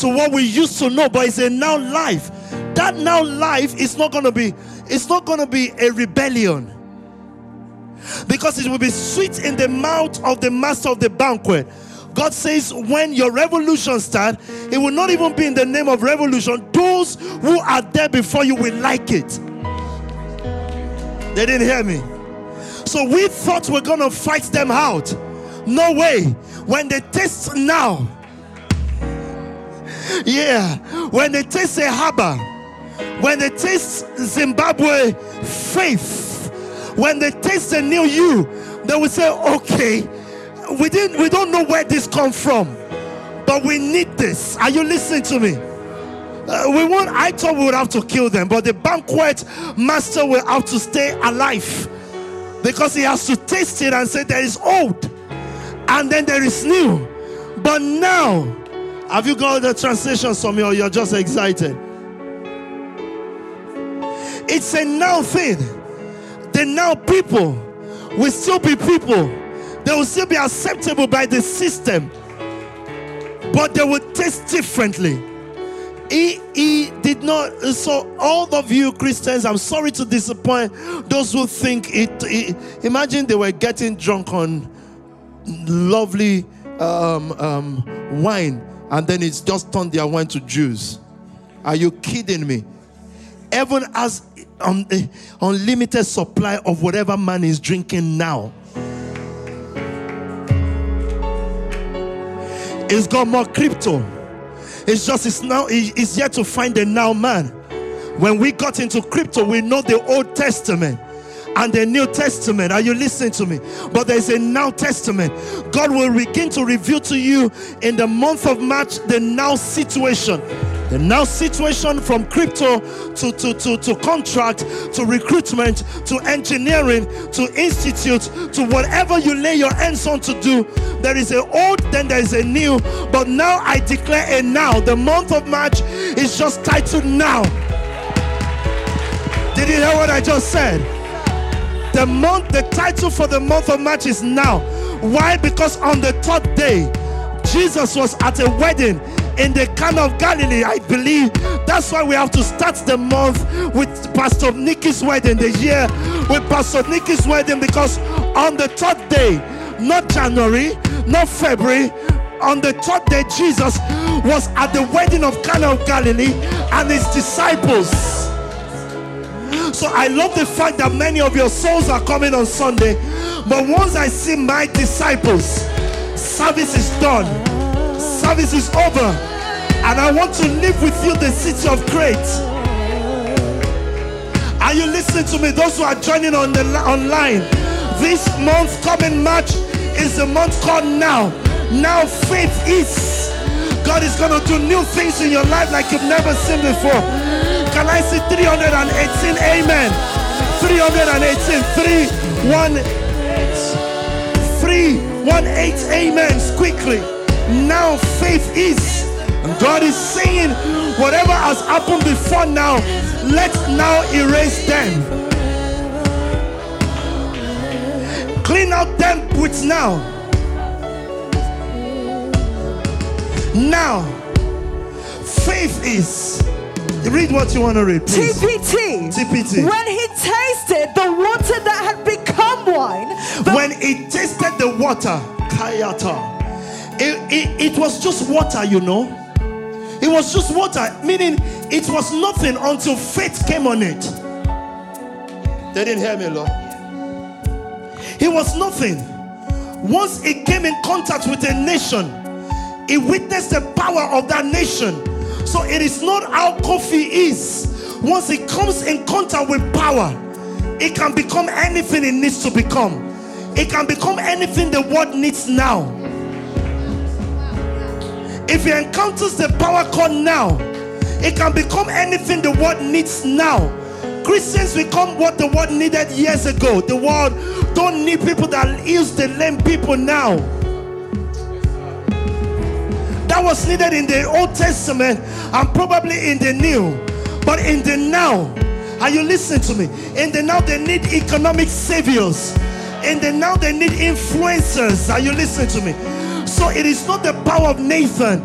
to what we used to know, but it's a now life. That now life is not gonna be, it's not gonna be a rebellion. Because it will be sweet in the mouth of the master of the banquet. God says, when your revolution starts, it will not even be in the name of revolution. Those who are there before you will like it. They didn't hear me. So we thought we're gonna fight them out. No way. When they taste now, yeah, when they taste a harbor, when they taste Zimbabwe faith, when they taste the new you, they will say, okay, we didn't we don't know where this come from, but we need this. Are you listening to me? Uh, we want I thought we would have to kill them, but the banquet master will have to stay alive because he has to taste it and say there is old and then there is new. But now, have you got the me or you're just excited? It's a now thing. The now people will still be people, they will still be acceptable by the system, but they will taste differently. He, he did not. So, all of you Christians, I'm sorry to disappoint those who think it. it- imagine they were getting drunk on lovely um, um, wine and then it's just turned their wine to juice. Are you kidding me? Heaven has un- eh, unlimited supply of whatever man is drinking now. It's got more crypto. It's just it's now it's yet to find the now man. When we got into crypto, we know the Old Testament and the New Testament. Are you listening to me? But there's a now testament. God will begin to reveal to you in the month of March the now situation. The now situation from crypto to, to, to, to contract to recruitment to engineering to institute to whatever you lay your hands on to do. There is a old, then there is a new. But now I declare a now. The month of March is just titled now. Did you hear what I just said? The month, the title for the month of March is now. Why? Because on the third day, Jesus was at a wedding in the Cana of Galilee, I believe. That's why we have to start the month with Pastor Nikki's wedding, the year with Pastor Nikki's wedding, because on the third day, not January, not February, on the third day, Jesus was at the wedding of Cana of Galilee and his disciples. So I love the fact that many of your souls are coming on Sunday. But once I see my disciples, service is done, service is over and I want to live with you the city of Crete. Are you listening to me? Those who are joining on the online, this month coming March is the month called now. Now faith is. God is going to do new things in your life like you've never seen before. Can I see 318? Amen. 318. 318. 318. Amen. Quickly. Now faith is. God is saying, whatever has happened before now, let's now erase them. Clean out them with now. Now, faith is. Read what you want to read, please. TPT. TPT. When he tasted the water that had become wine. When he tasted the water, Kayata. It, it, it was just water, you know. It was just water, meaning it was nothing until faith came on it. They didn't hear me, Lord. It was nothing. Once it came in contact with a nation, it witnessed the power of that nation. So it is not how coffee is. Once it comes in contact with power, it can become anything it needs to become. It can become anything the world needs now. If it encounters the power called now, it can become anything the world needs now. Christians become what the world needed years ago. The world don't need people that use the lame people now. That was needed in the Old Testament and probably in the New. But in the now, are you listening to me? In the now, they need economic saviors. In the now, they need influencers. Are you listening to me? So it is not the power of Nathan.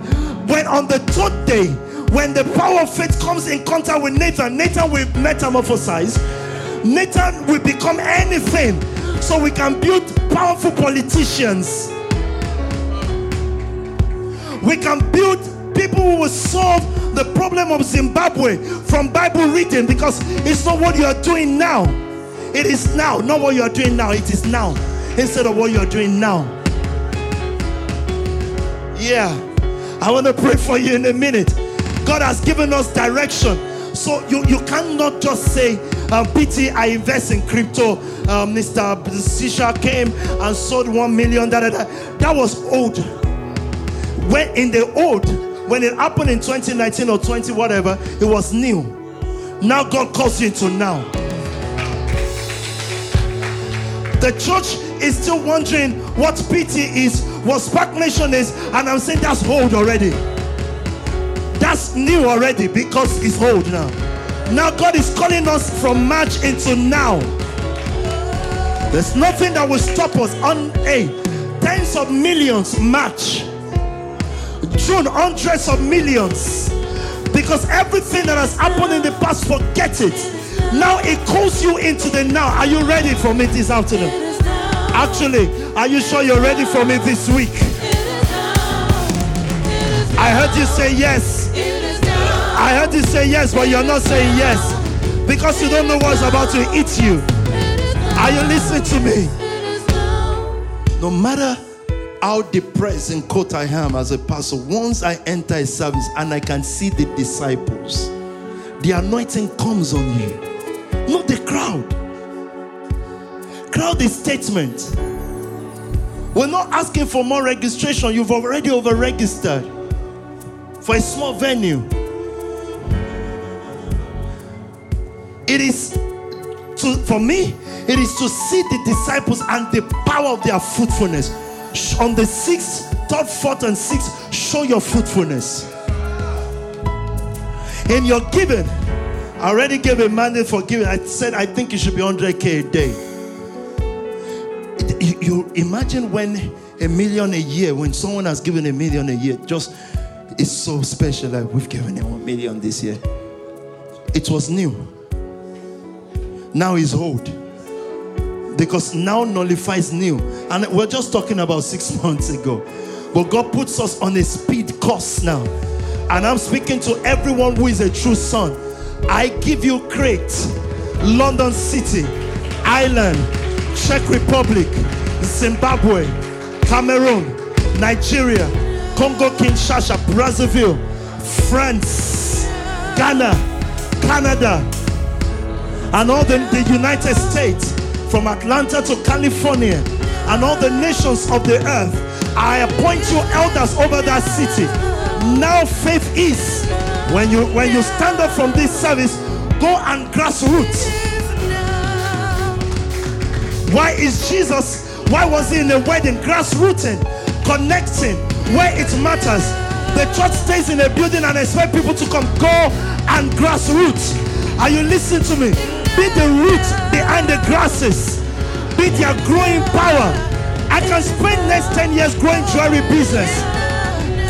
When on the third day, when the power of faith comes in contact with Nathan, Nathan will metamorphosize. Nathan will become anything. So we can build powerful politicians. We can build people who will solve the problem of Zimbabwe from Bible reading because it's not what you are doing now. It is now, not what you are doing now. It is now instead of what you are doing now. Yeah. I want to pray for you in a minute. God has given us direction. So you, you cannot just say, um, PT, I invest in crypto. Um, Mr. Sisha came and sold one million. Da, da, da. That was old. When in the old, when it happened in 2019 or 20, whatever, it was new. Now God calls you into now. The church is still wondering what PT is, what Spark Nation is, and I'm saying that's old already. That's new already because it's old now. Now God is calling us from March into now. There's nothing that will stop us on a tens of millions March. June hundreds of millions. Because everything that has happened in the past, forget it. Now it calls you into the now. Are you ready for me this afternoon? Actually, are you sure you're ready for me this week? I heard you say yes. I heard you say yes, but you're not saying yes because you don't know what's about to eat you. Are you listening to me? No matter how depressed and caught I am as a pastor. Once I enter a service and I can see the disciples, the anointing comes on you, not the crowd. Crowd is statement. We're not asking for more registration. You've already over registered for a small venue. It is to, for me, it is to see the disciples and the power of their fruitfulness. On the sixth, third, fourth, and sixth, show your fruitfulness. In your giving, I already gave a mandate for giving. I said I think it should be 100k a day. You, you imagine when a million a year, when someone has given a million a year, just it's so special. Like we've given him one million this year. It was new. Now is old. Because now nullifies new. And we're just talking about six (laughs) months ago. But God puts us on a speed course now. And I'm speaking to everyone who is a true son. I give you Crete, London City, Ireland, Czech Republic, Zimbabwe, Cameroon, Nigeria, Congo Kinshasa, Brazzaville, France, Ghana, Canada, and all the, the United States, from Atlanta to California, and all the nations of the earth. I appoint you elders over that city. Now faith is when you when you stand up from this service, go and grassroots. Why is Jesus? Why was he in the wedding? Grassrooting, connecting where it matters. The church stays in a building and expect people to come. Go and grassroots. Are you listening to me? Be the root behind the grasses. Be their growing power. I can spend next 10 years growing jewelry business.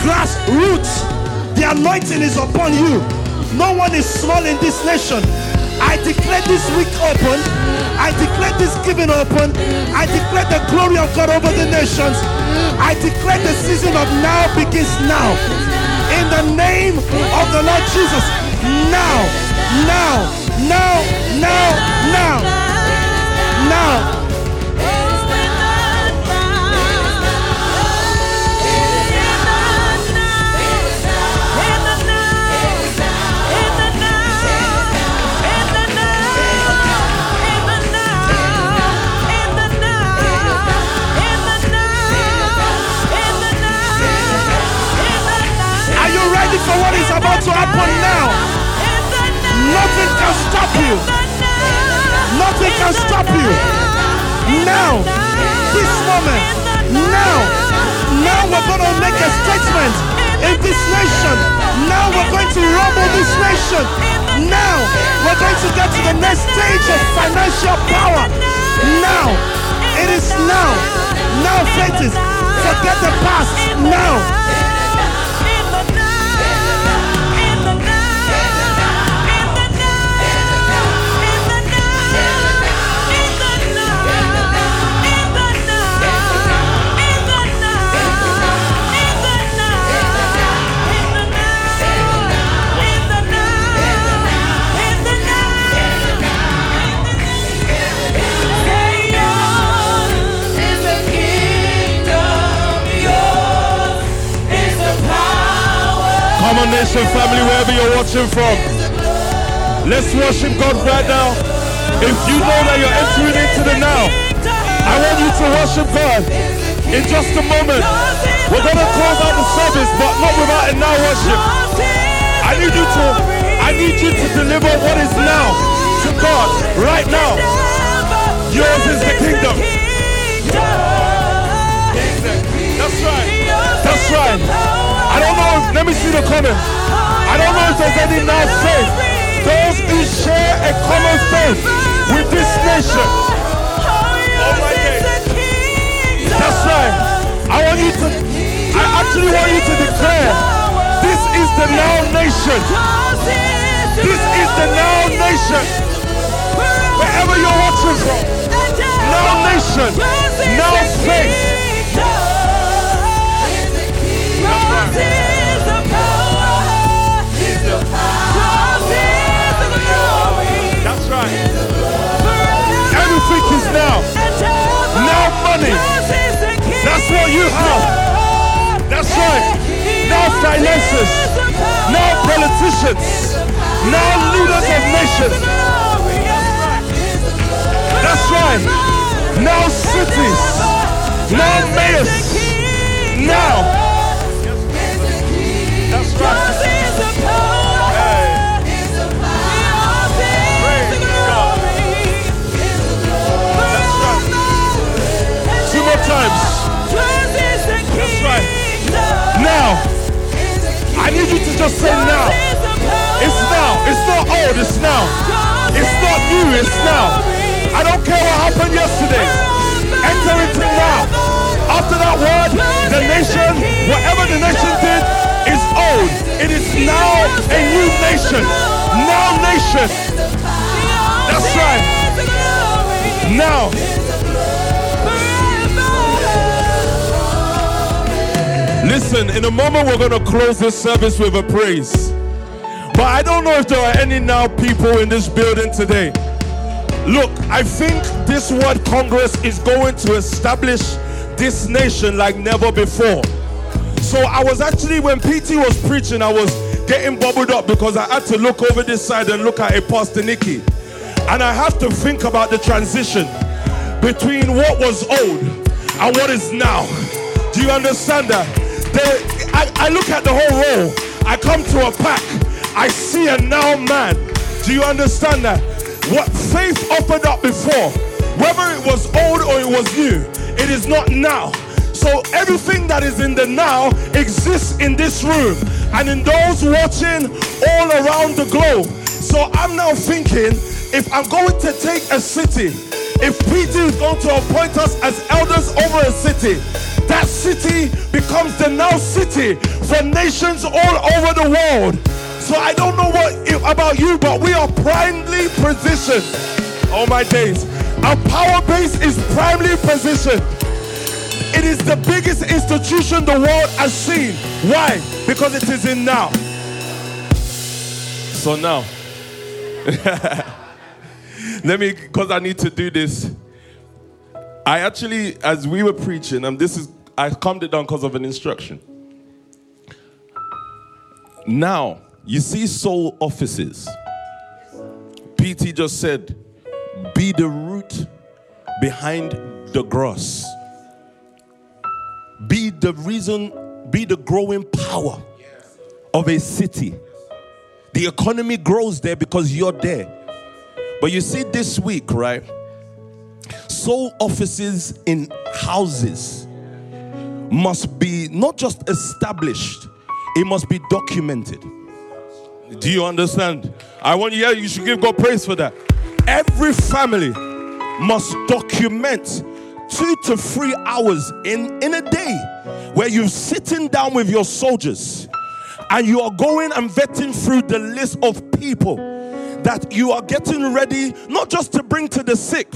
Grassroots. The anointing is upon you. No one is small in this nation. I declare this week open. I declare this giving open. I declare the glory of God over the nations. I declare the season of now begins now. In the name of the Lord Jesus. Now, now, now, now, now, now. Are you ready for what is about to happen now? Nothing can stop you. Nothing can stop you. Now, this moment, now, now we're going to make a statement in this nation. Now we're going to rumble this nation. Now we're going to get to the next stage of financial power. Now, it is now. Now, faith is. Forget the past. Now. Nation family, wherever you're watching from. Let's worship God right now. If you know that you're entering into the now, I want you to worship God in just a moment. We're going to close out the service, but not without a now worship. I need you to, I need you to deliver what is now to God right now. Yours is the kingdom. Let me see the comment. I don't know if there's any now faith. Those who share a common faith with this nation. Oh my. That's right. I want you to. I actually want you to declare. This is the now nation. This is the now nation. Wherever you're watching from. Now nation. Now faith. That's Is now. Now money. That's what you have. That's right. Now finances. Now politicians. Now leaders of nations. That's right. Now cities. Now mayors. Now. That's right. times. That's right. Now, I need you to just say now. It's now. It's not old. It's now. It's not new. It's now. I don't care what happened yesterday. Enter into now. After that word, the nation, whatever the nation did, is old. It is now a new nation. Now nation. That's right. Now. Listen, in a moment we're going to close this service with a praise. But I don't know if there are any now people in this building today. Look, I think this World Congress is going to establish this nation like never before. So I was actually, when PT was preaching, I was getting bubbled up because I had to look over this side and look at a Pastor Nicky. And I have to think about the transition between what was old and what is now. Do you understand that? I, I look at the whole row. I come to a pack. I see a now man. Do you understand that? What faith offered up before, whether it was old or it was new, it is not now. So everything that is in the now exists in this room and in those watching all around the globe. So I'm now thinking if I'm going to take a city, if PT is going to appoint us as elders over a city, that city becomes the now city for nations all over the world. So I don't know what about you, but we are primely positioned. All my days. Our power base is primely positioned. It is the biggest institution the world has seen. Why? Because it is in now. So now. (laughs) Let me, because I need to do this. I actually, as we were preaching, and this is, I calmed it down because of an instruction. Now, you see soul offices. PT just said, be the root behind the grass. Be the reason, be the growing power of a city. The economy grows there because you're there. But you see, this week, right? Soul offices in houses must be not just established, it must be documented. Do you understand? I want you, yeah, you should give God praise for that. Every family must document two to three hours in, in a day where you're sitting down with your soldiers and you are going and vetting through the list of people that you are getting ready not just to bring to the sick,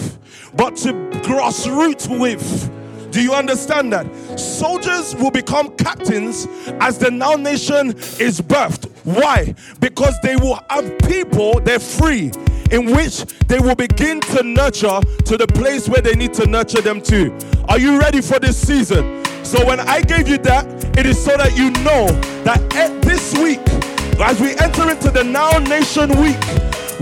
but to grassroots with. Do you understand that? Soldiers will become captains as the now nation is birthed. Why? Because they will have people, they're free, in which they will begin to nurture to the place where they need to nurture them to. Are you ready for this season? So, when I gave you that, it is so that you know that this week, as we enter into the Now Nation Week,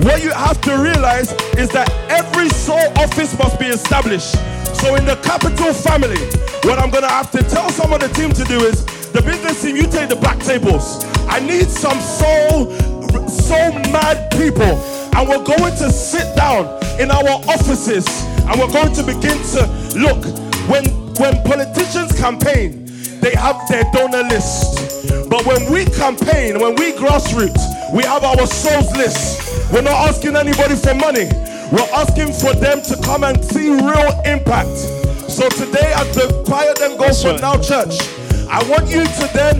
what you have to realize is that every soul office must be established. So in the capital family, what I'm gonna have to tell some of the team to do is the business team, you take the back tables. I need some soul, soul mad people. And we're going to sit down in our offices and we're going to begin to look when when politicians campaign, they have their donor list. But when we campaign, when we grassroots, we have our souls list. We're not asking anybody for money. We're asking for them to come and see real impact. So today, as the choir then goes for Now Church, I want you to then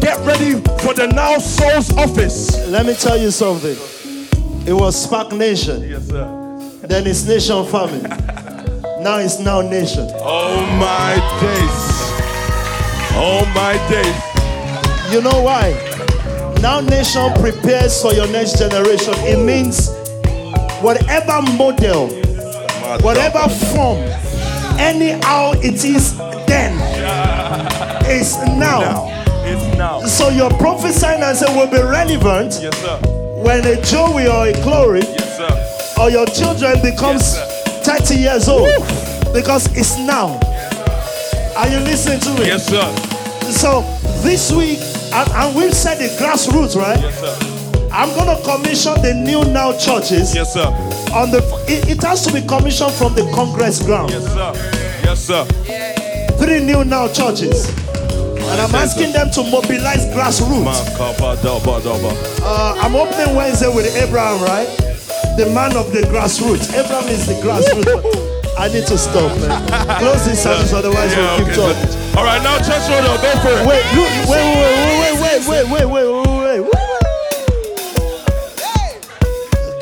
get ready for the Now Souls office. Let me tell you something. It was Spark Nation. Yes, sir. Then it's Nation Family. now it's Now Nation. Oh my days. Oh my days. You know why? Now Nation prepares for your next generation. It means whatever model, whatever form, anyhow it is then, is now. It's now. So your prophesying and say will be relevant Yes, sir. when a Joey or a Glory Yes, sir. or your children becomes Yes, 30 years old because it's now. Are you listening to me? Yes, sir. So this week, and, and we've said the grassroots, right? Yes, sir. I'm gonna commission the new now churches Yes, sir. on the. It, it has to be commissioned from the Congress ground. Yes, sir. Yes, sir. Three new now churches, and I'm asking them to mobilize grassroots. Uh, I'm opening Wednesday with Abraham, right? the man of the grassroots. Abraham is the grassroots. I need to stop, man. Close this service, otherwise Yeah, we'll keep okay, talking. so- all right, now church order, go for it. Wait, look, wait, wait, wait, wait, wait, wait, wait, wait, wait, wait.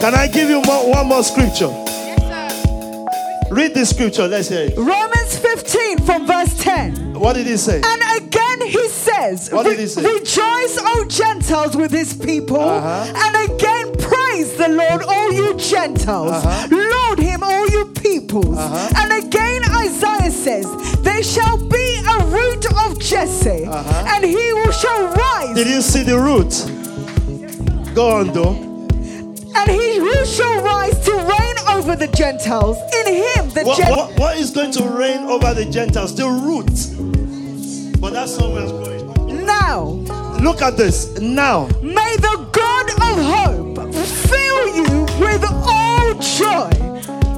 Can I give you more, one more scripture? Yes, sir. Read the scripture. Let's hear it. Romans 15 from verse 10. What did he say? And again he says, What did he say? Rejoice, O Gentiles, with his people. Uh-huh. And again praise the Lord, all you Gentiles. Uh-huh. Laud him, all you peoples. And again Isaiah says, There shall be a root of Jesse, and he will shall rise, Uh-huh. Did you see the root? Go on, though. and he who shall rise to reign over the Gentiles. In him the What, Gen- what, what is going to reign over the Gentiles? The root. But that's not where it's going. Now Look at this. Now, May the God of hope you with all joy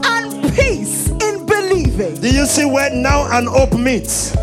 and peace in believing. do you see where now and hope meets?